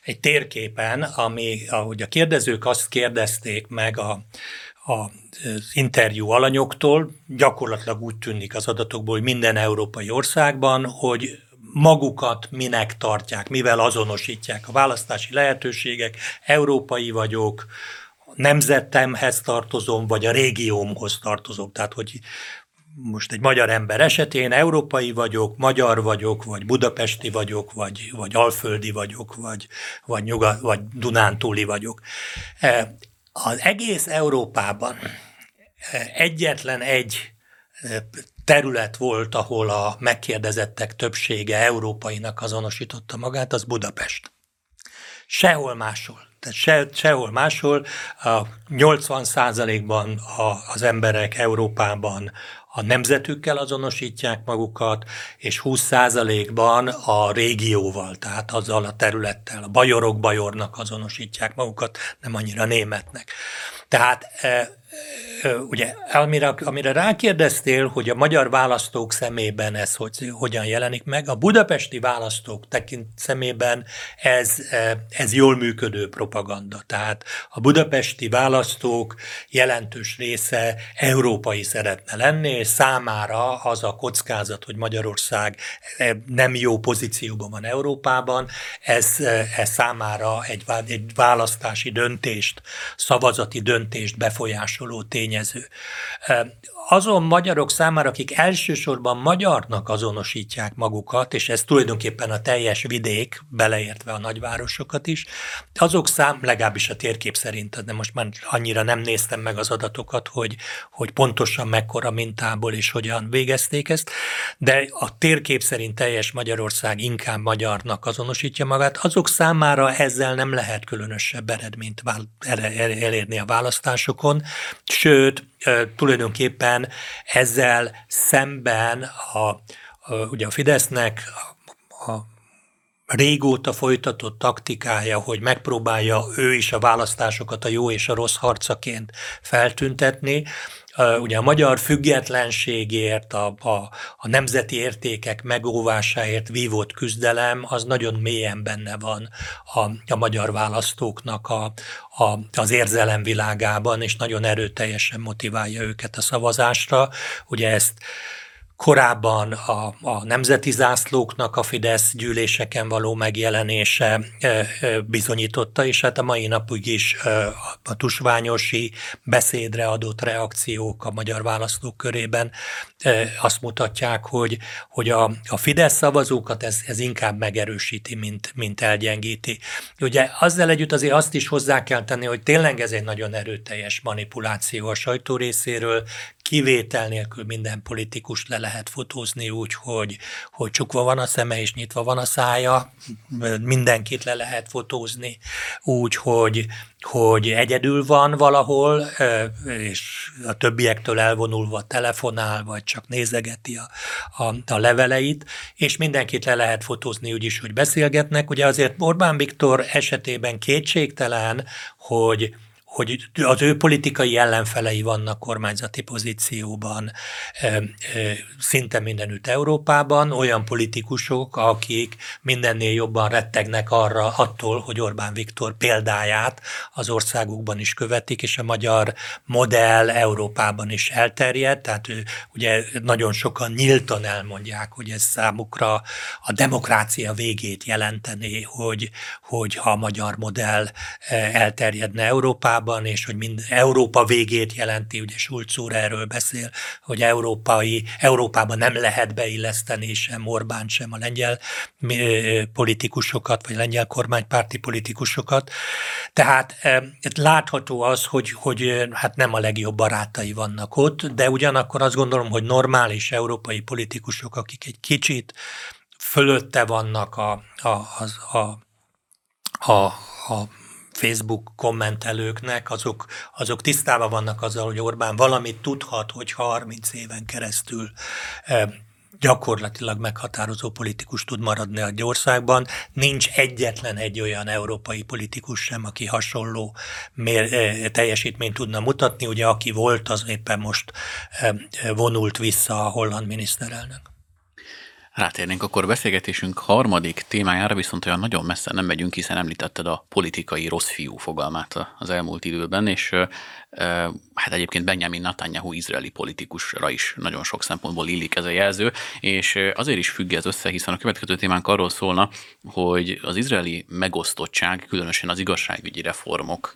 egy térképen, ami, ahogy a kérdezők azt kérdezték meg a, az interjú alanyoktól, gyakorlatilag úgy tűnik az adatokból, hogy minden európai országban, hogy magukat minek tartják, mivel azonosítják a választási lehetőségek, európai vagyok, nemzetemhez tartozom, vagy a régiómhoz tartozom. Tehát, hogy most egy magyar ember esetén európai vagyok, magyar vagyok, vagy budapesti vagyok, vagy, vagy alföldi vagyok, vagy, vagy, nyugat, vagy Dunántúli vagyok. E, az egész Európában e, egyetlen egy e, terület volt, ahol a megkérdezettek többsége európainak azonosította magát, az Budapest. Sehol máshol. Tehát se, sehol máshol a 80% ban az emberek Európában a nemzetükkel azonosítják magukat, és 20%-ban a régióval, tehát azzal a területtel, a bajorok bajornak azonosítják magukat, nem annyira németnek. Tehát e, ugye, amire, amire rákérdeztél, hogy a magyar választók szemében ez hogy, hogyan jelenik meg, a budapesti választók tekint szemében ez, ez jól működő propaganda. Tehát a budapesti választók jelentős része európai szeretne lenni, és számára az a kockázat, hogy Magyarország nem jó pozícióban van Európában, ez, ez számára egy, egy választási döntést, szavazati döntést befolyásoló tény tényező. Azon magyarok számára, akik elsősorban magyarnak azonosítják magukat, és ez tulajdonképpen a teljes vidék, beleértve a nagyvárosokat is, azok szám, legalábbis a térkép szerint, de most már annyira nem néztem meg az adatokat, hogy, hogy pontosan mekkora mintából és hogyan végezték ezt, de a térkép szerint teljes Magyarország inkább magyarnak azonosítja magát, azok számára ezzel nem lehet különösebb eredményt elérni a választásokon, sőt, tulajdonképpen ezzel szemben a, a, ugye a Fidesznek a, a régóta folytatott taktikája, hogy megpróbálja ő is a választásokat a jó és a rossz harcaként feltüntetni, ugye a magyar függetlenségért, a, a, a nemzeti értékek megóvásáért vívott küzdelem, az nagyon mélyen benne van a, a magyar választóknak a, a, az érzelem világában, és nagyon erőteljesen motiválja őket a szavazásra. Ugye ezt Korábban a, a nemzeti zászlóknak a Fidesz gyűléseken való megjelenése bizonyította, és hát a mai napig is a tusványosi beszédre adott reakciók a magyar választók körében azt mutatják, hogy, hogy a, a Fidesz szavazókat ez, ez inkább megerősíti, mint, mint elgyengíti. Ugye azzal együtt azért azt is hozzá kell tenni, hogy tényleg ez egy nagyon erőteljes manipuláció a sajtó részéről, kivétel nélkül minden politikus le lehet fotózni úgy, hogy, hogy csukva van a szeme és nyitva van a szája, mindenkit le lehet fotózni úgy, hogy, hogy egyedül van valahol, és a többiektől elvonulva telefonál, vagy csak nézegeti a, a, a leveleit, és mindenkit le lehet fotózni úgy is, hogy beszélgetnek. Ugye azért Orbán Viktor esetében kétségtelen, hogy hogy az ő politikai ellenfelei vannak kormányzati pozícióban szinte mindenütt Európában, olyan politikusok, akik mindennél jobban rettegnek arra attól, hogy Orbán Viktor példáját az országukban is követik, és a magyar modell Európában is elterjed, tehát ő, ugye nagyon sokan nyíltan elmondják, hogy ez számukra a demokrácia végét jelenteni, hogy, hogy ha a magyar modell elterjedne Európában, Európában, és hogy mind Európa végét jelenti, ugye Schulz úr erről beszél, hogy európai, Európában nem lehet beilleszteni sem Orbán, sem a lengyel politikusokat, vagy lengyel kormánypárti politikusokat. Tehát látható az, hogy, hogy hát nem a legjobb barátai vannak ott, de ugyanakkor azt gondolom, hogy normális európai politikusok, akik egy kicsit fölötte vannak a, a, a, a, a, a Facebook kommentelőknek, azok, azok tisztában vannak azzal, hogy Orbán valamit tudhat, hogy 30 éven keresztül e, gyakorlatilag meghatározó politikus tud maradni a országban. Nincs egyetlen egy olyan európai politikus sem, aki hasonló mér, e, teljesítményt tudna mutatni. Ugye aki volt, az éppen most e, vonult vissza a holland miniszterelnök. Rátérnénk akkor beszélgetésünk harmadik témájára, viszont olyan nagyon messze nem megyünk, hiszen említetted a politikai rossz fiú fogalmát az elmúlt időben, és hát egyébként Benjamin Netanyahu izraeli politikusra is nagyon sok szempontból illik ez a jelző, és azért is függ ez össze, hiszen a következő témánk arról szólna, hogy az izraeli megosztottság, különösen az igazságügyi reformok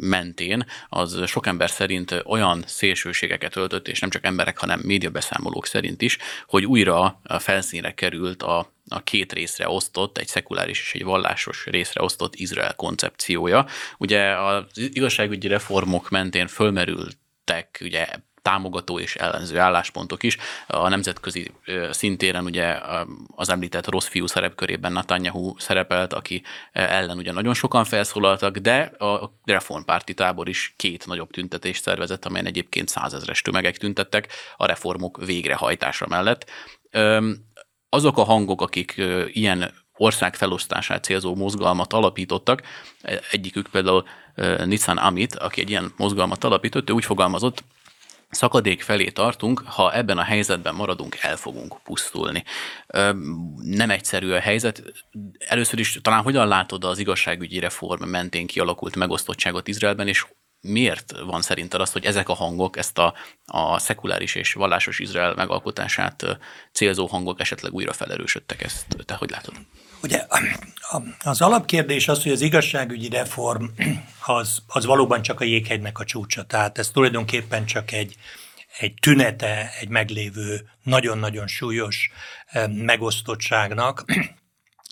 mentén, az sok ember szerint olyan szélsőségeket öltött, és nem csak emberek, hanem médiabeszámolók szerint is, hogy újra felszínre került a a két részre osztott, egy szekuláris és egy vallásos részre osztott Izrael koncepciója. Ugye az igazságügyi reformok mentén fölmerültek ugye támogató és ellenző álláspontok is. A nemzetközi szintéren ugye az említett rossz fiú szerepkörében Netanyahu szerepelt, aki ellen ugye nagyon sokan felszólaltak, de a reformpárti tábor is két nagyobb tüntetést szervezett, amelyen egyébként százezres tömegek tüntettek a reformok végrehajtása mellett azok a hangok, akik ilyen ország felosztását célzó mozgalmat alapítottak, e, egyikük például Nissan Amit, aki egy ilyen mozgalmat alapított, ő úgy fogalmazott, szakadék felé tartunk, ha ebben a helyzetben maradunk, el fogunk pusztulni. Nem egyszerű a helyzet. Először is talán hogyan látod az igazságügyi reform mentén kialakult megosztottságot Izraelben, és miért van szerinted az, hogy ezek a hangok, ezt a, a szekuláris és vallásos Izrael megalkotását célzó hangok esetleg újra felerősödtek? Ezt te hogy látod? Ugye az alapkérdés az, hogy az igazságügyi reform az, az valóban csak a jéghegynek a csúcsa. Tehát ez tulajdonképpen csak egy, egy tünete egy meglévő nagyon-nagyon súlyos megosztottságnak,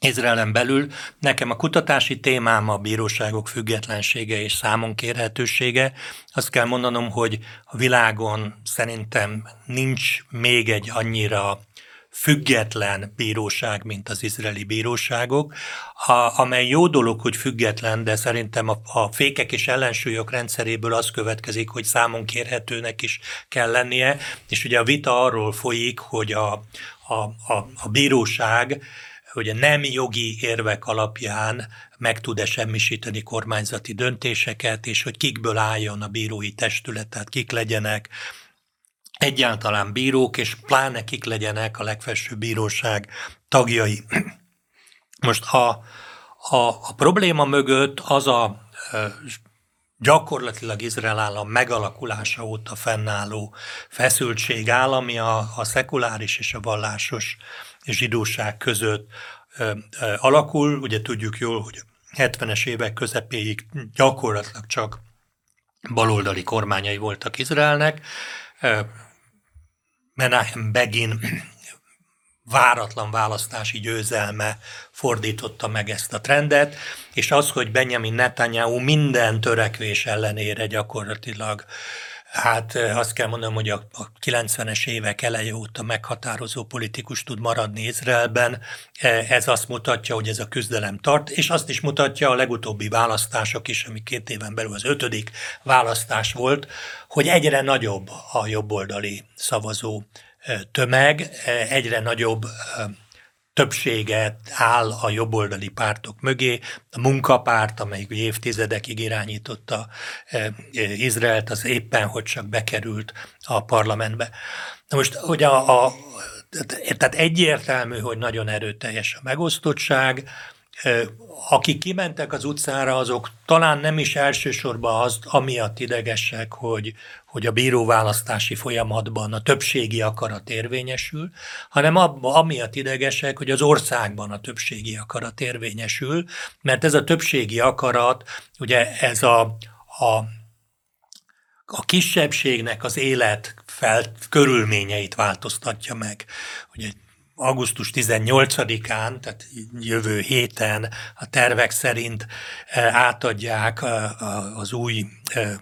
Izraelen belül. Nekem a kutatási témám a bíróságok függetlensége és számon kérhetősége. Azt kell mondanom, hogy a világon szerintem nincs még egy annyira független bíróság, mint az izraeli bíróságok, a, amely jó dolog, hogy független, de szerintem a, a fékek és ellensúlyok rendszeréből az következik, hogy számon kérhetőnek is kell lennie, és ugye a vita arról folyik, hogy a, a, a, a bíróság hogy a nem jogi érvek alapján meg tud-e semmisíteni kormányzati döntéseket, és hogy kikből álljon a bírói testület, tehát kik legyenek egyáltalán bírók, és pláne kik legyenek a legfelsőbb bíróság tagjai. Most a, a, a probléma mögött az a gyakorlatilag Izrael állam megalakulása óta fennálló feszültség áll, ami a, a szekuláris és a vallásos zsidóság között ö, ö, alakul. Ugye tudjuk jól, hogy 70-es évek közepéig gyakorlatilag csak baloldali kormányai voltak Izraelnek. Menahem Begin váratlan választási győzelme fordította meg ezt a trendet, és az, hogy Benjamin Netanyahu minden törekvés ellenére gyakorlatilag Hát azt kell mondanom, hogy a 90-es évek eleje óta meghatározó politikus tud maradni Izraelben. Ez azt mutatja, hogy ez a küzdelem tart, és azt is mutatja a legutóbbi választások is, ami két éven belül az ötödik választás volt, hogy egyre nagyobb a jobboldali szavazó tömeg, egyre nagyobb többséget áll a jobboldali pártok mögé. A munkapárt, amelyik évtizedekig irányította Izraelt, az éppen, hogy csak bekerült a parlamentbe. Na most, hogy a, a tehát egyértelmű, hogy nagyon erőteljes a megosztottság, akik kimentek az utcára, azok talán nem is elsősorban az, amiatt idegesek, hogy, hogy a bíróválasztási folyamatban a többségi akarat érvényesül, hanem amiatt idegesek, hogy az országban a többségi akarat érvényesül, mert ez a többségi akarat, ugye ez a, a, a kisebbségnek az élet fel, körülményeit változtatja meg. Ugye augusztus 18-án, tehát jövő héten a tervek szerint eh, átadják eh, az új eh,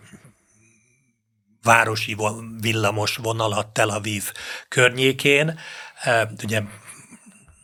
városi villamos vonalat Tel Aviv környékén. Ugye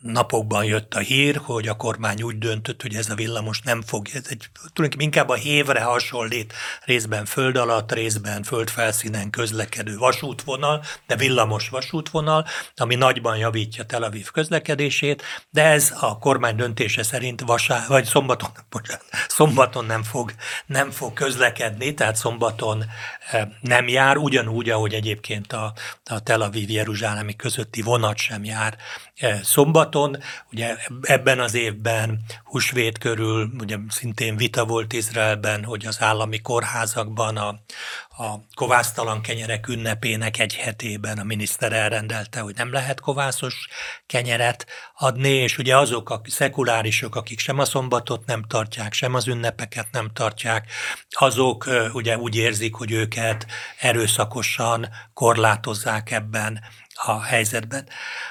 napokban jött a hír, hogy a kormány úgy döntött, hogy ez a villamos nem fog, ez egy tulajdonképpen inkább a hévre hasonlít, részben föld alatt, részben földfelszínen közlekedő vasútvonal, de villamos vasútvonal, ami nagyban javítja Tel Aviv közlekedését, de ez a kormány döntése szerint vasá, vagy szombaton, bocsánat, szombaton nem fog, nem fog közlekedni, tehát szombaton eh, nem jár, ugyanúgy, ahogy egyébként a, a Tel Aviv-Jeruzsálemi közötti vonat sem jár eh, szombaton, szombaton. Ugye ebben az évben húsvét körül ugye szintén vita volt Izraelben, hogy az állami kórházakban a, a kovásztalan kenyerek ünnepének egy hetében a miniszter elrendelte, hogy nem lehet kovászos kenyeret adni, és ugye azok a szekulárisok, akik sem a szombatot nem tartják, sem az ünnepeket nem tartják, azok ugye úgy érzik, hogy őket erőszakosan korlátozzák ebben a helyzetben.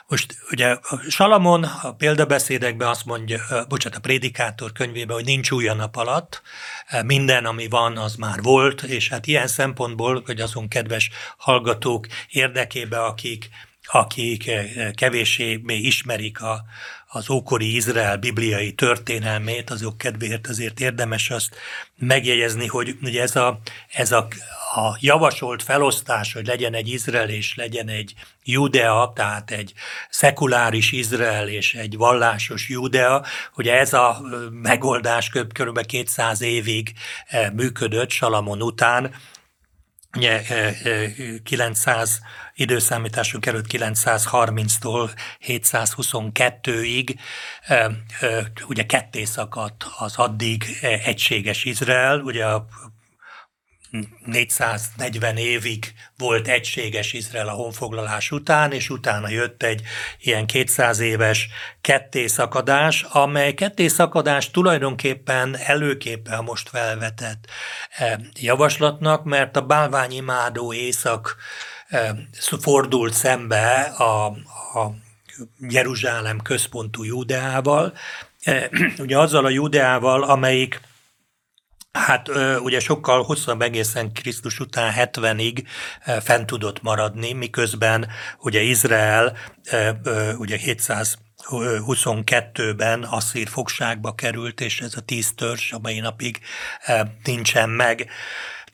Most ugye Salamon a példabeszédekben azt mondja, bocsánat, a prédikátor könyvében, hogy nincs új a nap alatt, minden, ami van, az már volt, és hát ilyen szempontból, hogy azon kedves hallgatók érdekébe, akik akik kevéssé ismerik a, az ókori Izrael bibliai történelmét, azok kedvéért azért érdemes azt megjegyezni, hogy ugye ez a, ez a, a javasolt felosztás, hogy legyen egy Izrael és legyen egy Judea, tehát egy szekuláris Izrael és egy vallásos Judea, ugye ez a megoldás kb. 200 évig működött Salamon után, 900 időszámításunk előtt 930-tól 722-ig ugye ketté szakadt az addig egységes Izrael, ugye a 440 évig volt egységes Izrael a honfoglalás után, és utána jött egy ilyen 200 éves kettészakadás, amely kettészakadás tulajdonképpen előképpen a most felvetett eh, javaslatnak, mert a bálványimádó észak eh, fordult szembe a, a Jeruzsálem központú Júdeával, eh, ugye azzal a Júdeával, amelyik Hát ugye sokkal hosszabb egészen Krisztus után 70-ig fent tudott maradni, miközben ugye Izrael ugye 722-ben asszír fogságba került, és ez a tíz törzs a napig nincsen meg.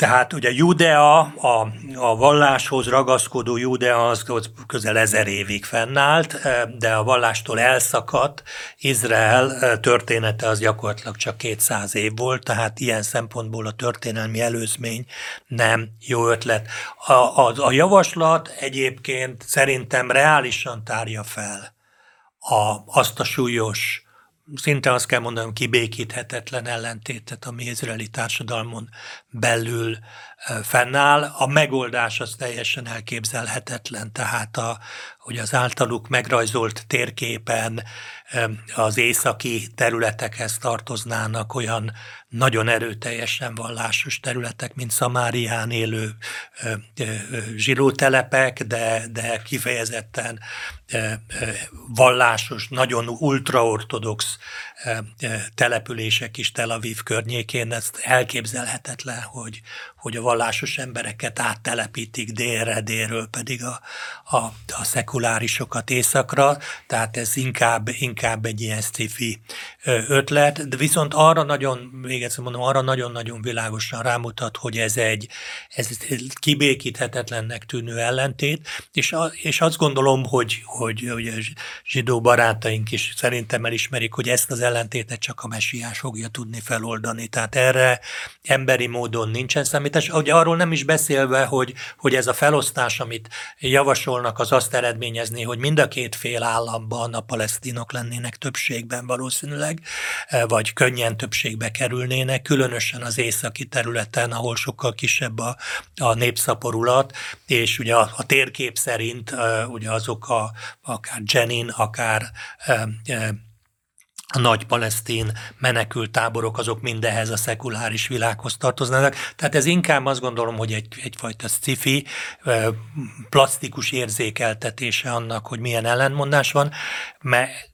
Tehát ugye Judea, a, a valláshoz ragaszkodó Judea az, közel ezer évig fennállt, de a vallástól elszakadt Izrael története az gyakorlatilag csak 200 év volt, tehát ilyen szempontból a történelmi előzmény nem jó ötlet. A, a, a javaslat egyébként szerintem reálisan tárja fel a, azt a súlyos szinte azt kell mondanom, kibékíthetetlen ellentétet, ami izraeli társadalmon belül fennáll. A megoldás az teljesen elképzelhetetlen, tehát a, hogy az általuk megrajzolt térképen az északi területekhez tartoznának olyan nagyon erőteljesen vallásos területek, mint Szamárián élő zsidótelepek, de, de kifejezetten vallásos, nagyon ultraortodox települések is Tel Aviv környékén, ez elképzelhetetlen, hogy, hogy a vallásos embereket áttelepítik délre, délről pedig a, a, a szekulárisokat északra, tehát ez inkább, inkább egy ilyen sci ötlet, de viszont arra nagyon, még egyszer mondom, arra nagyon-nagyon világosan rámutat, hogy ez egy ez kibékíthetetlennek tűnő ellentét, és, a, és azt gondolom, hogy, hogy, hogy a zsidó barátaink is szerintem elismerik, hogy ezt az ellentétet csak a messiás fogja tudni feloldani. Tehát erre emberi módon nincsen számítás. Ugye arról nem is beszélve, hogy, hogy ez a felosztás, amit javasolnak, az azt eredményezni, hogy mind a két fél államban a palesztinok lennének többségben valószínűleg, vagy könnyen többségbe kerülnének, különösen az északi területen, ahol sokkal kisebb a, a népszaporulat, és ugye a, a térkép szerint ugye azok a, akár Jenin, akár a nagy palesztin menekült táborok azok mindehez a szekuláris világhoz tartoznának. Tehát ez inkább azt gondolom, hogy egy, egyfajta sci-fi, plastikus érzékeltetése annak, hogy milyen ellentmondás van, mert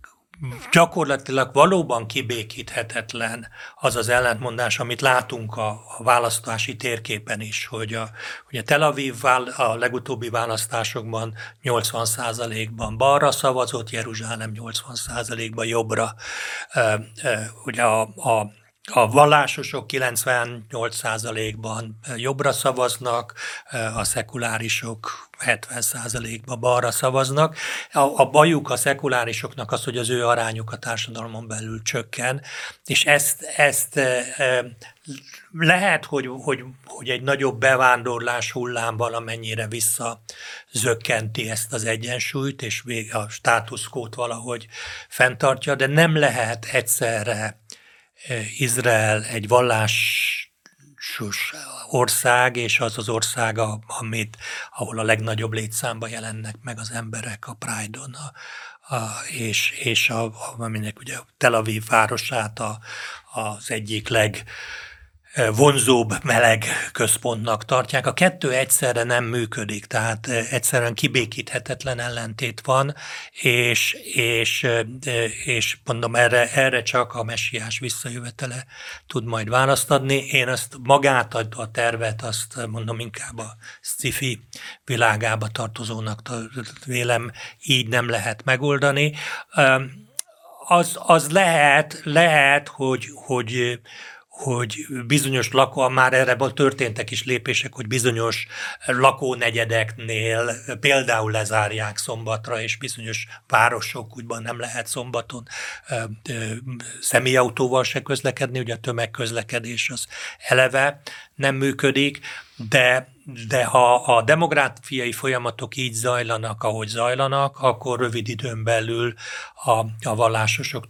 gyakorlatilag valóban kibékíthetetlen az az ellentmondás, amit látunk a, a választási térképen is, hogy a, hogy a Tel Aviv a legutóbbi választásokban 80%-ban balra szavazott, Jeruzsálem 80%-ban jobbra. Ugye a, a a vallásosok 98%-ban jobbra szavaznak, a szekulárisok 70%-ban balra szavaznak. A, a bajuk a szekulárisoknak az, hogy az ő arányuk a társadalmon belül csökken, és ezt, ezt lehet, hogy, hogy, hogy egy nagyobb bevándorlás hullám valamennyire visszazökkenti ezt az egyensúlyt, és még a státuszkót valahogy fenntartja, de nem lehet egyszerre Izrael egy vallásos ország, és az az ország, amit, ahol a legnagyobb létszámban jelennek meg az emberek a Pride-on, a, a, és, és a, aminek ugye Tel Aviv városát a, az egyik leg vonzóbb meleg központnak tartják. A kettő egyszerre nem működik, tehát egyszerűen kibékíthetetlen ellentét van, és, és, és mondom, erre, erre csak a messiás visszajövetele tud majd választ adni. Én ezt magát a tervet, azt mondom inkább a sci-fi világába tartozónak vélem, így nem lehet megoldani. Az, az lehet, lehet, hogy, hogy hogy bizonyos lakó, már erre történtek is lépések, hogy bizonyos lakónegyedeknél például lezárják szombatra, és bizonyos városok úgyban nem lehet szombaton személyautóval se közlekedni, ugye a tömegközlekedés az eleve nem működik, de de ha a demográfiai folyamatok így zajlanak, ahogy zajlanak, akkor rövid időn belül a, a vallásosok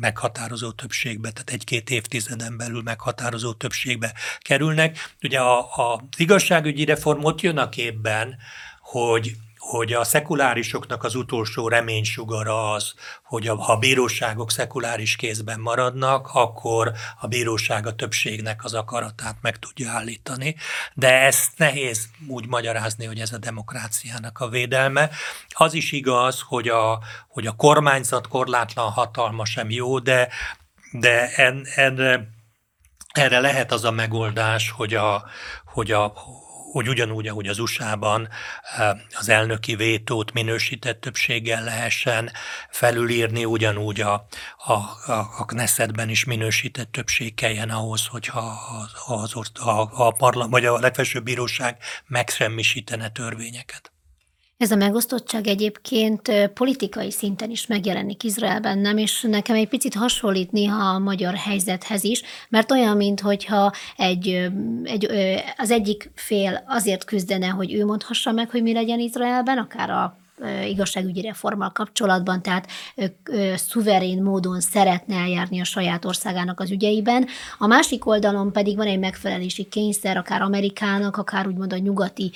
meghatározó többségbe, tehát egy-két évtizeden belül meghatározó többségbe kerülnek. Ugye a, a, az igazságügyi reform ott jön a képben, hogy hogy a szekulárisoknak az utolsó reménysugara az, hogy a, ha a bíróságok szekuláris kézben maradnak, akkor a bíróság a többségnek az akaratát meg tudja állítani. De ezt nehéz úgy magyarázni, hogy ez a demokráciának a védelme. Az is igaz, hogy a, hogy a kormányzat korlátlan hatalma sem jó, de, de en, en, erre lehet az a megoldás, hogy a, hogy a, hogy ugyanúgy, ahogy az USA-ban eh, az elnöki vétót minősített többséggel lehessen felülírni, ugyanúgy a, a, a, Knessetben is minősített többség kelljen ahhoz, hogyha az, az, a, a parlament, vagy a legfelsőbb bíróság megsemmisítene törvényeket. Ez a megosztottság egyébként politikai szinten is megjelenik Izraelben, nem? És nekem egy picit hasonlít néha a magyar helyzethez is, mert olyan, mintha egy, egy, az egyik fél azért küzdene, hogy ő mondhassa meg, hogy mi legyen Izraelben, akár a igazságügyi reformmal kapcsolatban, tehát szuverén módon szeretne eljárni a saját országának az ügyeiben. A másik oldalon pedig van egy megfelelési kényszer, akár Amerikának, akár úgymond a nyugati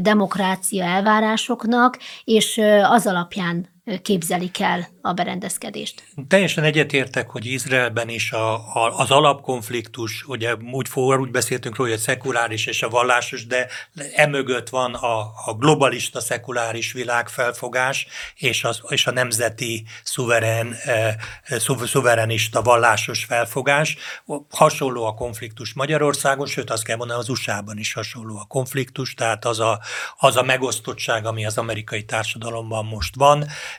demokrácia elvárásoknak, és az alapján képzelik el a berendezkedést. Teljesen egyetértek, hogy Izraelben is a, a, az alapkonfliktus, ugye úgy, úgy beszéltünk róla, hogy a szekuláris és a vallásos, de emögött van a, a globalista szekuláris világfelfogás és, az, és a nemzeti szuverén, eh, szuverenista vallásos felfogás. Hasonló a konfliktus Magyarországon, sőt azt kell mondani, az USA-ban is hasonló a konfliktus, tehát az a, az a megosztottság, ami az amerikai társadalomban most van, E, e,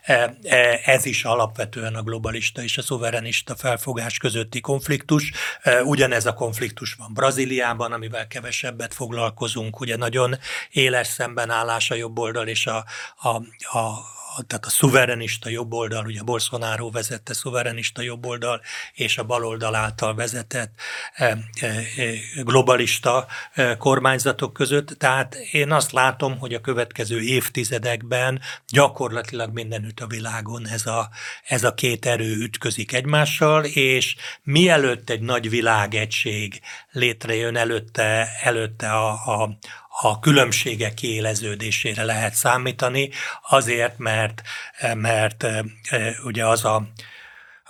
ez is alapvetően a globalista és a szuverenista felfogás közötti konfliktus. E, ugyanez a konfliktus van Brazíliában, amivel kevesebbet foglalkozunk, ugye nagyon éles szembenállás a jobb oldal és a, a, a tehát a szuverenista jobboldal, ugye Bolsonaro vezette szuverenista jobboldal, és a baloldal által vezetett eh, eh, globalista eh, kormányzatok között. Tehát én azt látom, hogy a következő évtizedekben gyakorlatilag mindenütt a világon ez a, ez a két erő ütközik egymással, és mielőtt egy nagy világegység létrejön, előtte, előtte a, a, a különbségek kiéleződésére lehet számítani, azért, mert, mert ugye az a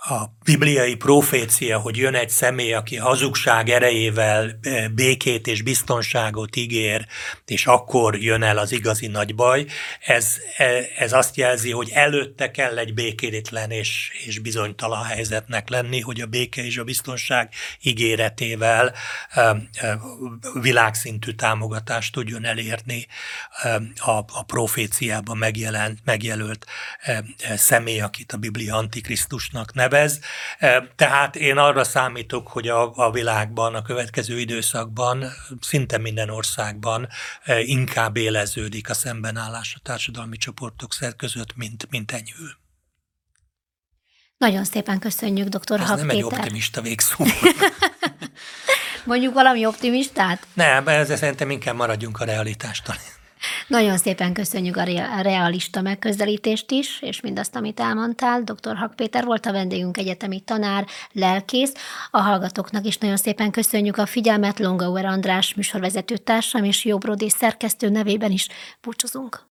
a bibliai profécia, hogy jön egy személy, aki hazugság erejével eh, békét és biztonságot ígér, és akkor jön el az igazi nagy baj, ez, eh, ez azt jelzi, hogy előtte kell egy békétlen és, és bizonytalan helyzetnek lenni, hogy a béke és a biztonság ígéretével eh, világszintű támogatást tudjon elérni a, a proféciában megjelent, megjelölt személy, akit a Biblia Antikrisztusnak neve nevez. Tehát én arra számítok, hogy a, a világban, a következő időszakban, szinte minden országban inkább éleződik a szembenállás a társadalmi csoportok között, mint, mint enyhül. Nagyon szépen köszönjük, dr. Ez nem egy optimista végszó. Mondjuk valami optimistát? Nem, ez szerintem inkább maradjunk a realitástól. Nagyon szépen köszönjük a realista megközelítést is, és mindazt, amit elmondtál. Dr. Hak Péter volt a vendégünk, egyetemi tanár, lelkész. A hallgatóknak is nagyon szépen köszönjük a figyelmet. Longauer András műsorvezető társam és Jobb szerkesztő nevében is búcsúzunk.